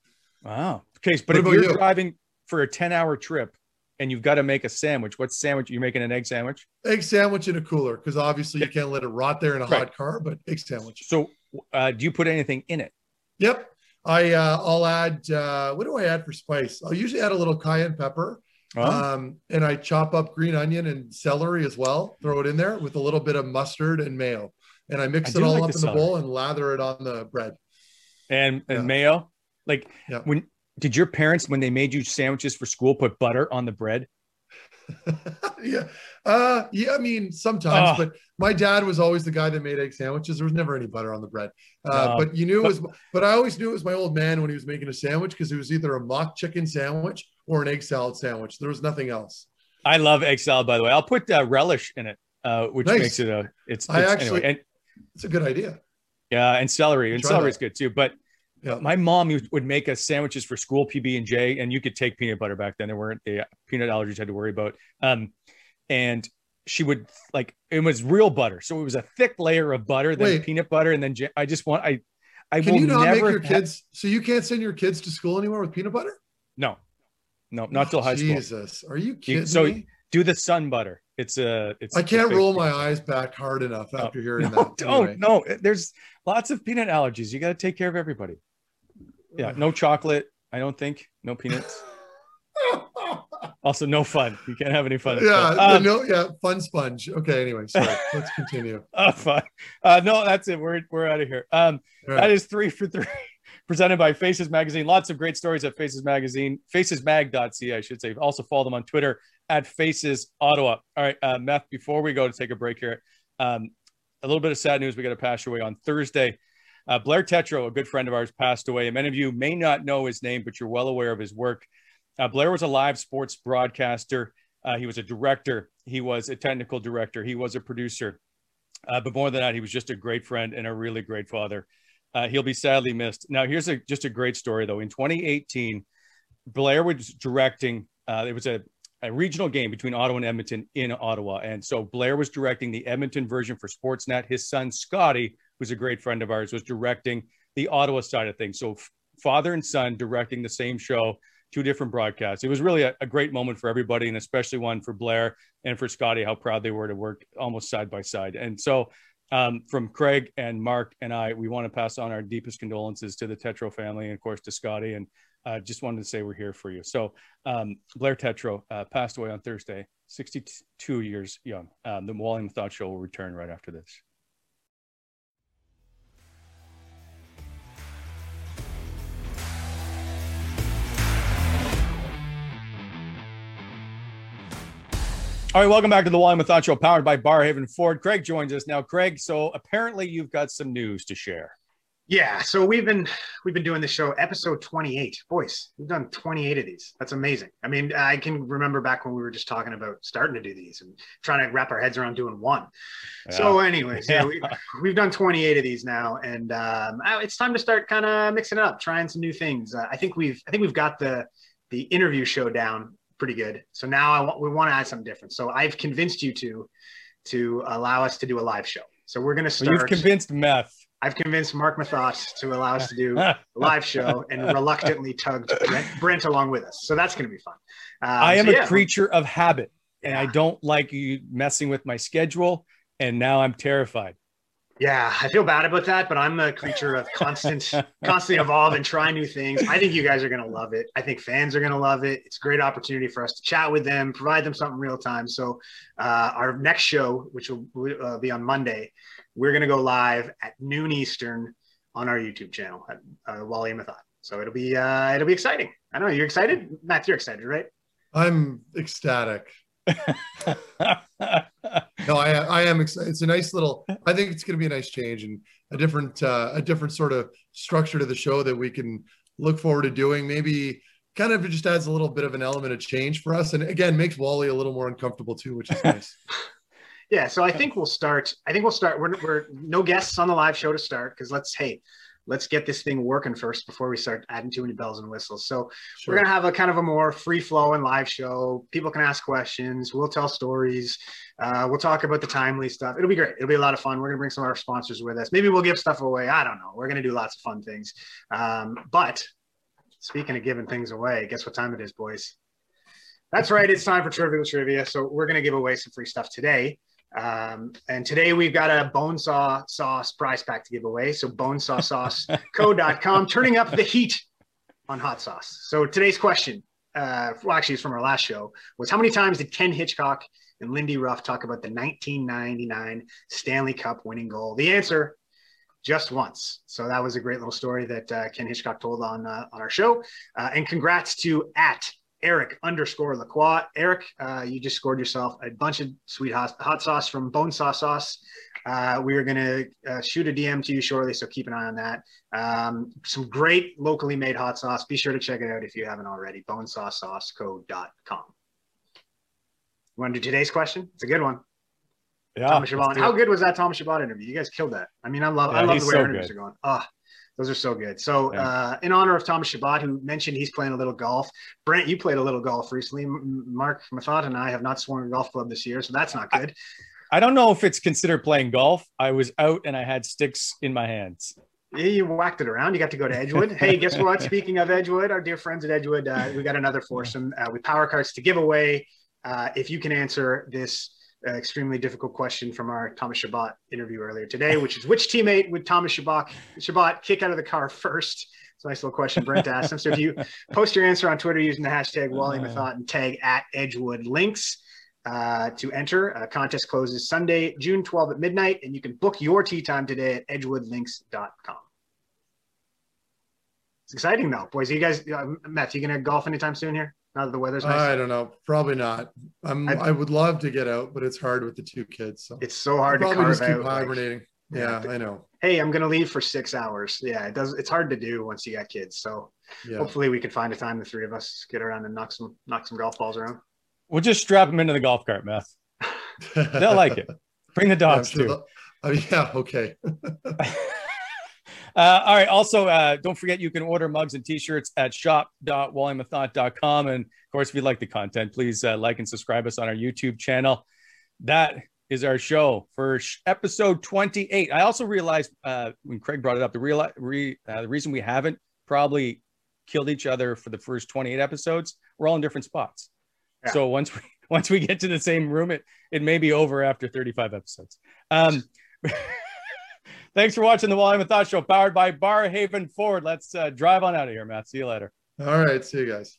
Wow. Okay, but What if you're you? driving for a 10 hour trip and you've got to make a sandwich. What sandwich? You're making an egg sandwich. Egg sandwich in a cooler because obviously you can't let it rot there in a Right. hot car. But egg sandwich. So, uh, do you put anything in it? Yep. I uh, I'll add. Uh, what do I add for spice? I'll usually add a little cayenne pepper. Huh? Um, and I chop up green onion and celery as well. Throw it in there with a little bit of mustard and mayo, and I mix I it all like up in the bowl and lather it on the bread. and and Yeah. mayo. Like Yeah. when did your parents when they made you sandwiches for school put butter on the bread? [laughs] yeah. Uh, yeah. I mean, sometimes, Oh. but my dad was always the guy that made egg sandwiches. There was never any butter on the bread. Uh, No. but you knew it was, but I always knew it was my old man when he was making a sandwich because it was either a mock chicken sandwich or an egg salad sandwich. There was nothing else. I love egg salad by the way. I'll put uh, relish in it, uh, which Nice. makes it a it's, I actually- anyway, and It's a good idea. yeah, and celery and celery that. is good too. But Yeah. my mom would make us sandwiches for school PB and J, and you could take peanut butter back then. There weren't the peanut allergies you had to worry about. Um, and she would like it was real butter, so it was a thick layer of butter, then Wait. peanut butter, and then j- I just want I I Can will you not never make your ha- kids so you can't send your kids to school anymore with peanut butter? no, no, not till high school. Jesus, are you kidding so me? do the sun butter. It's a. It's. I can't roll my eyes back hard enough after hearing [laughs] No, that. don't. No, there's lots of peanut allergies. You got to take care of everybody. Yeah, no chocolate. I don't think no peanuts. [laughs] Also, no fun. You can't have any fun. yeah. Um, no, yeah, fun sponge. Okay, anyway, sorry. Let's continue. [laughs] uh, fun. Uh, no, that's it. We're we're out of here. Um, right. is three for three, [laughs] presented by Faces Magazine. Lots of great stories at Faces Magazine, facesmag.ca, I should say. Also follow them on Twitter at Faces Ottawa. All right, uh, Meth. Before we go to take a break here, um, a little bit of sad news. We got to pass away on Thursday. Uh, Blair Tetro, a good friend of ours, passed away. And many of you may not know his name, but you're well aware of his work. Uh, Blair was a live sports broadcaster. Uh, he was a director. He was a technical director. He was a producer. Uh, but more than that, he was just a great friend and a really great father. Uh, he'll be sadly missed. Now, here's a just a great story though. In 2018, Blair was directing. Uh, it was a, a regional game between Ottawa and Edmonton in Ottawa, and so Blair was directing the Edmonton version for Sportsnet. His son Scotty, who's a great friend of ours, was directing the Ottawa side of things. So father and son directing the same show, two different broadcasts. It was really a, a great moment for everybody, and especially one for Blair and for Scotty, how proud they were to work almost side by side. And so, um, from Craig and Mark and I, we want to pass on our deepest condolences to the Tetro family and, of course, to Scotty. And uh, just wanted to say we're here for you. So, um, Blair Tetro uh, passed away on Thursday, 62 years young. Um, the the Thought Show will return right after this. All right, welcome back to the Wally Thought Show, powered by Barrhaven Ford. Craig joins us now. Craig, so apparently you've got some news to share. Yeah, so we've been we've been doing this show episode 28. Boys, we've done 28 of these. That's amazing. I mean, I can remember back when we were just talking about starting to do these and trying to wrap our heads around doing one. So, anyways, yeah, we, [laughs] we've done 28 of these now, and um, it's time to start kind of mixing it up, trying some new things. Uh, I think we've I think we've got the the interview show down pretty good. So now I want we want to add something different. So I've convinced you to to allow us to do a live show. So we're going to start. you've convinced Meth. I've convinced Mark Methot to allow us to do [laughs] a live show and reluctantly tugged Brent, Brent along with us. So that's going to be fun. Um, I am so a creature of habit, and I don't like you messing with my schedule. And now I'm terrified. Yeah, I feel bad about that, but I'm a creature of constant, [laughs] constantly evolve and try new things. I think you guys are going to love it. I think fans are going to love it. It's a great opportunity for us to chat with them, provide them something real time. So, uh, our next show, which will uh, be on Monday, we're going to go live at noon Eastern on our YouTube channel at uh, Wally and Methot. So it'll be uh, it'll be exciting. I don't know you're excited, Matt. You're excited, right? I'm ecstatic. No, I I am excited. It's a nice little. I think it's going to be a nice change and a different uh, a different sort of structure to the show that we can look forward to doing. Maybe kind of just adds a little bit of an element of change for us, and again makes Wally a little more uncomfortable too, which is nice. [laughs] Yeah, so I think we'll start. I think we'll start. We're, we're no guests on the live show to start because let's hey, let's get this thing working first before we start adding too many bells and whistles. So Sure. we're gonna have a kind of a more free flowing live show. People can ask questions. We'll tell stories. Uh, we'll talk about the timely stuff. It'll be great. It'll be a lot of fun. We're gonna bring some of our sponsors with us. Maybe we'll give stuff away. I don't know. We're gonna do lots of fun things. Um, but speaking of giving things away, guess what time it is, boys? That's right. It's time for Trivial Trivia. So we're going to give away some free stuff today. Um, and today we've got a bone saw sauce prize pack to give away. So bonesawsauceco.com, [laughs] turning up the heat on hot sauce. So today's question, uh, well, actually, it's from our last show, was how many times did Ken Hitchcock and Lindy Ruff talk about the 1999 Stanley Cup winning goal? The answer, just once. So that was a great little story that uh, Ken Hitchcock told on uh, on our show. Uh, and congrats to at Eric underscore Lacroix. Eric, uh, you just scored yourself a bunch of sweet hot, hot sauce from Bonesaw Sauce. Uh, we are going to uh, shoot a DM to you shortly, so keep an eye on that. Um, some great locally made hot sauce. Be sure to check it out if you haven't already. BonesawSauceCo.com. You want to do today's question? It's a good one. Yeah. Thomas do How good was that Thomas Chabot interview? You guys killed that. I mean, I love, I love the way so our interviews good. are going. Ah, those are so good. So, Yeah. uh, in honor of Thomas Chabot, who mentioned he's playing a little golf, Brent, you played a little golf recently. Mark Methot and I have not swung a golf club this year, so that's not good. I don't know if it's considered playing golf. I was out and I had sticks in my hands. Yeah, you whacked it around. You got to go to Edgewood. hey, guess [laughs] what? Speaking of Edgewood, our dear friends at Edgewood, uh, we got another foursome uh, with power cards to give away. Uh, if you can answer this uh, extremely difficult question from our Thomas Chabot interview earlier today, which is which teammate would Thomas Chabot, Chabot kick out of the car first? It's a nice little question Brent asked him. So if you post your answer on Twitter using the hashtag Wally Methot and tag at Edgewood Links uh, to enter. Uh, contest closes Sunday, June 12 at midnight, and you can book your tee time today at edgewoodlinks.com. It's exciting though, boys. You guys, uh, Matt, you gonna golf anytime soon here? Now that the weather's nice. I don't know. Probably not. I'm, I- I, would love to get out, but it's hard with the two kids. So it's so hard to probably carve just keep out. like, hibernating. yeah, Yeah. I know. hey, I'm gonna leave for six hours. Yeah, it does. It's hard to do once you got kids. So Yeah. hopefully we can find a time the three of us get around and knock some knock some golf balls around. We'll just strap them into the golf cart, Meth. [laughs] They'll like it. Bring the Yeah, dogs sure too. oh, yeah. Okay. [laughs] Uh, all right. Also, uh, don't forget you can order mugs and t-shirts at shop.wallymethot.com. And of course, if you like the content, please uh, like and subscribe us on our YouTube channel. That is our show for sh- episode 28. I also realized uh, when Craig brought it up, the real re, uh, the reason we haven't probably killed each other for the first 28 episodes, we're all in different spots. Yeah. So once we [laughs] once we get to the same room, it it may be over after 35 episodes. Um, [laughs] thanks for watching the Wally Thought Show, powered by Barrhaven Ford. Let's uh, drive on out of here, Matt. See you later. All right. See you guys.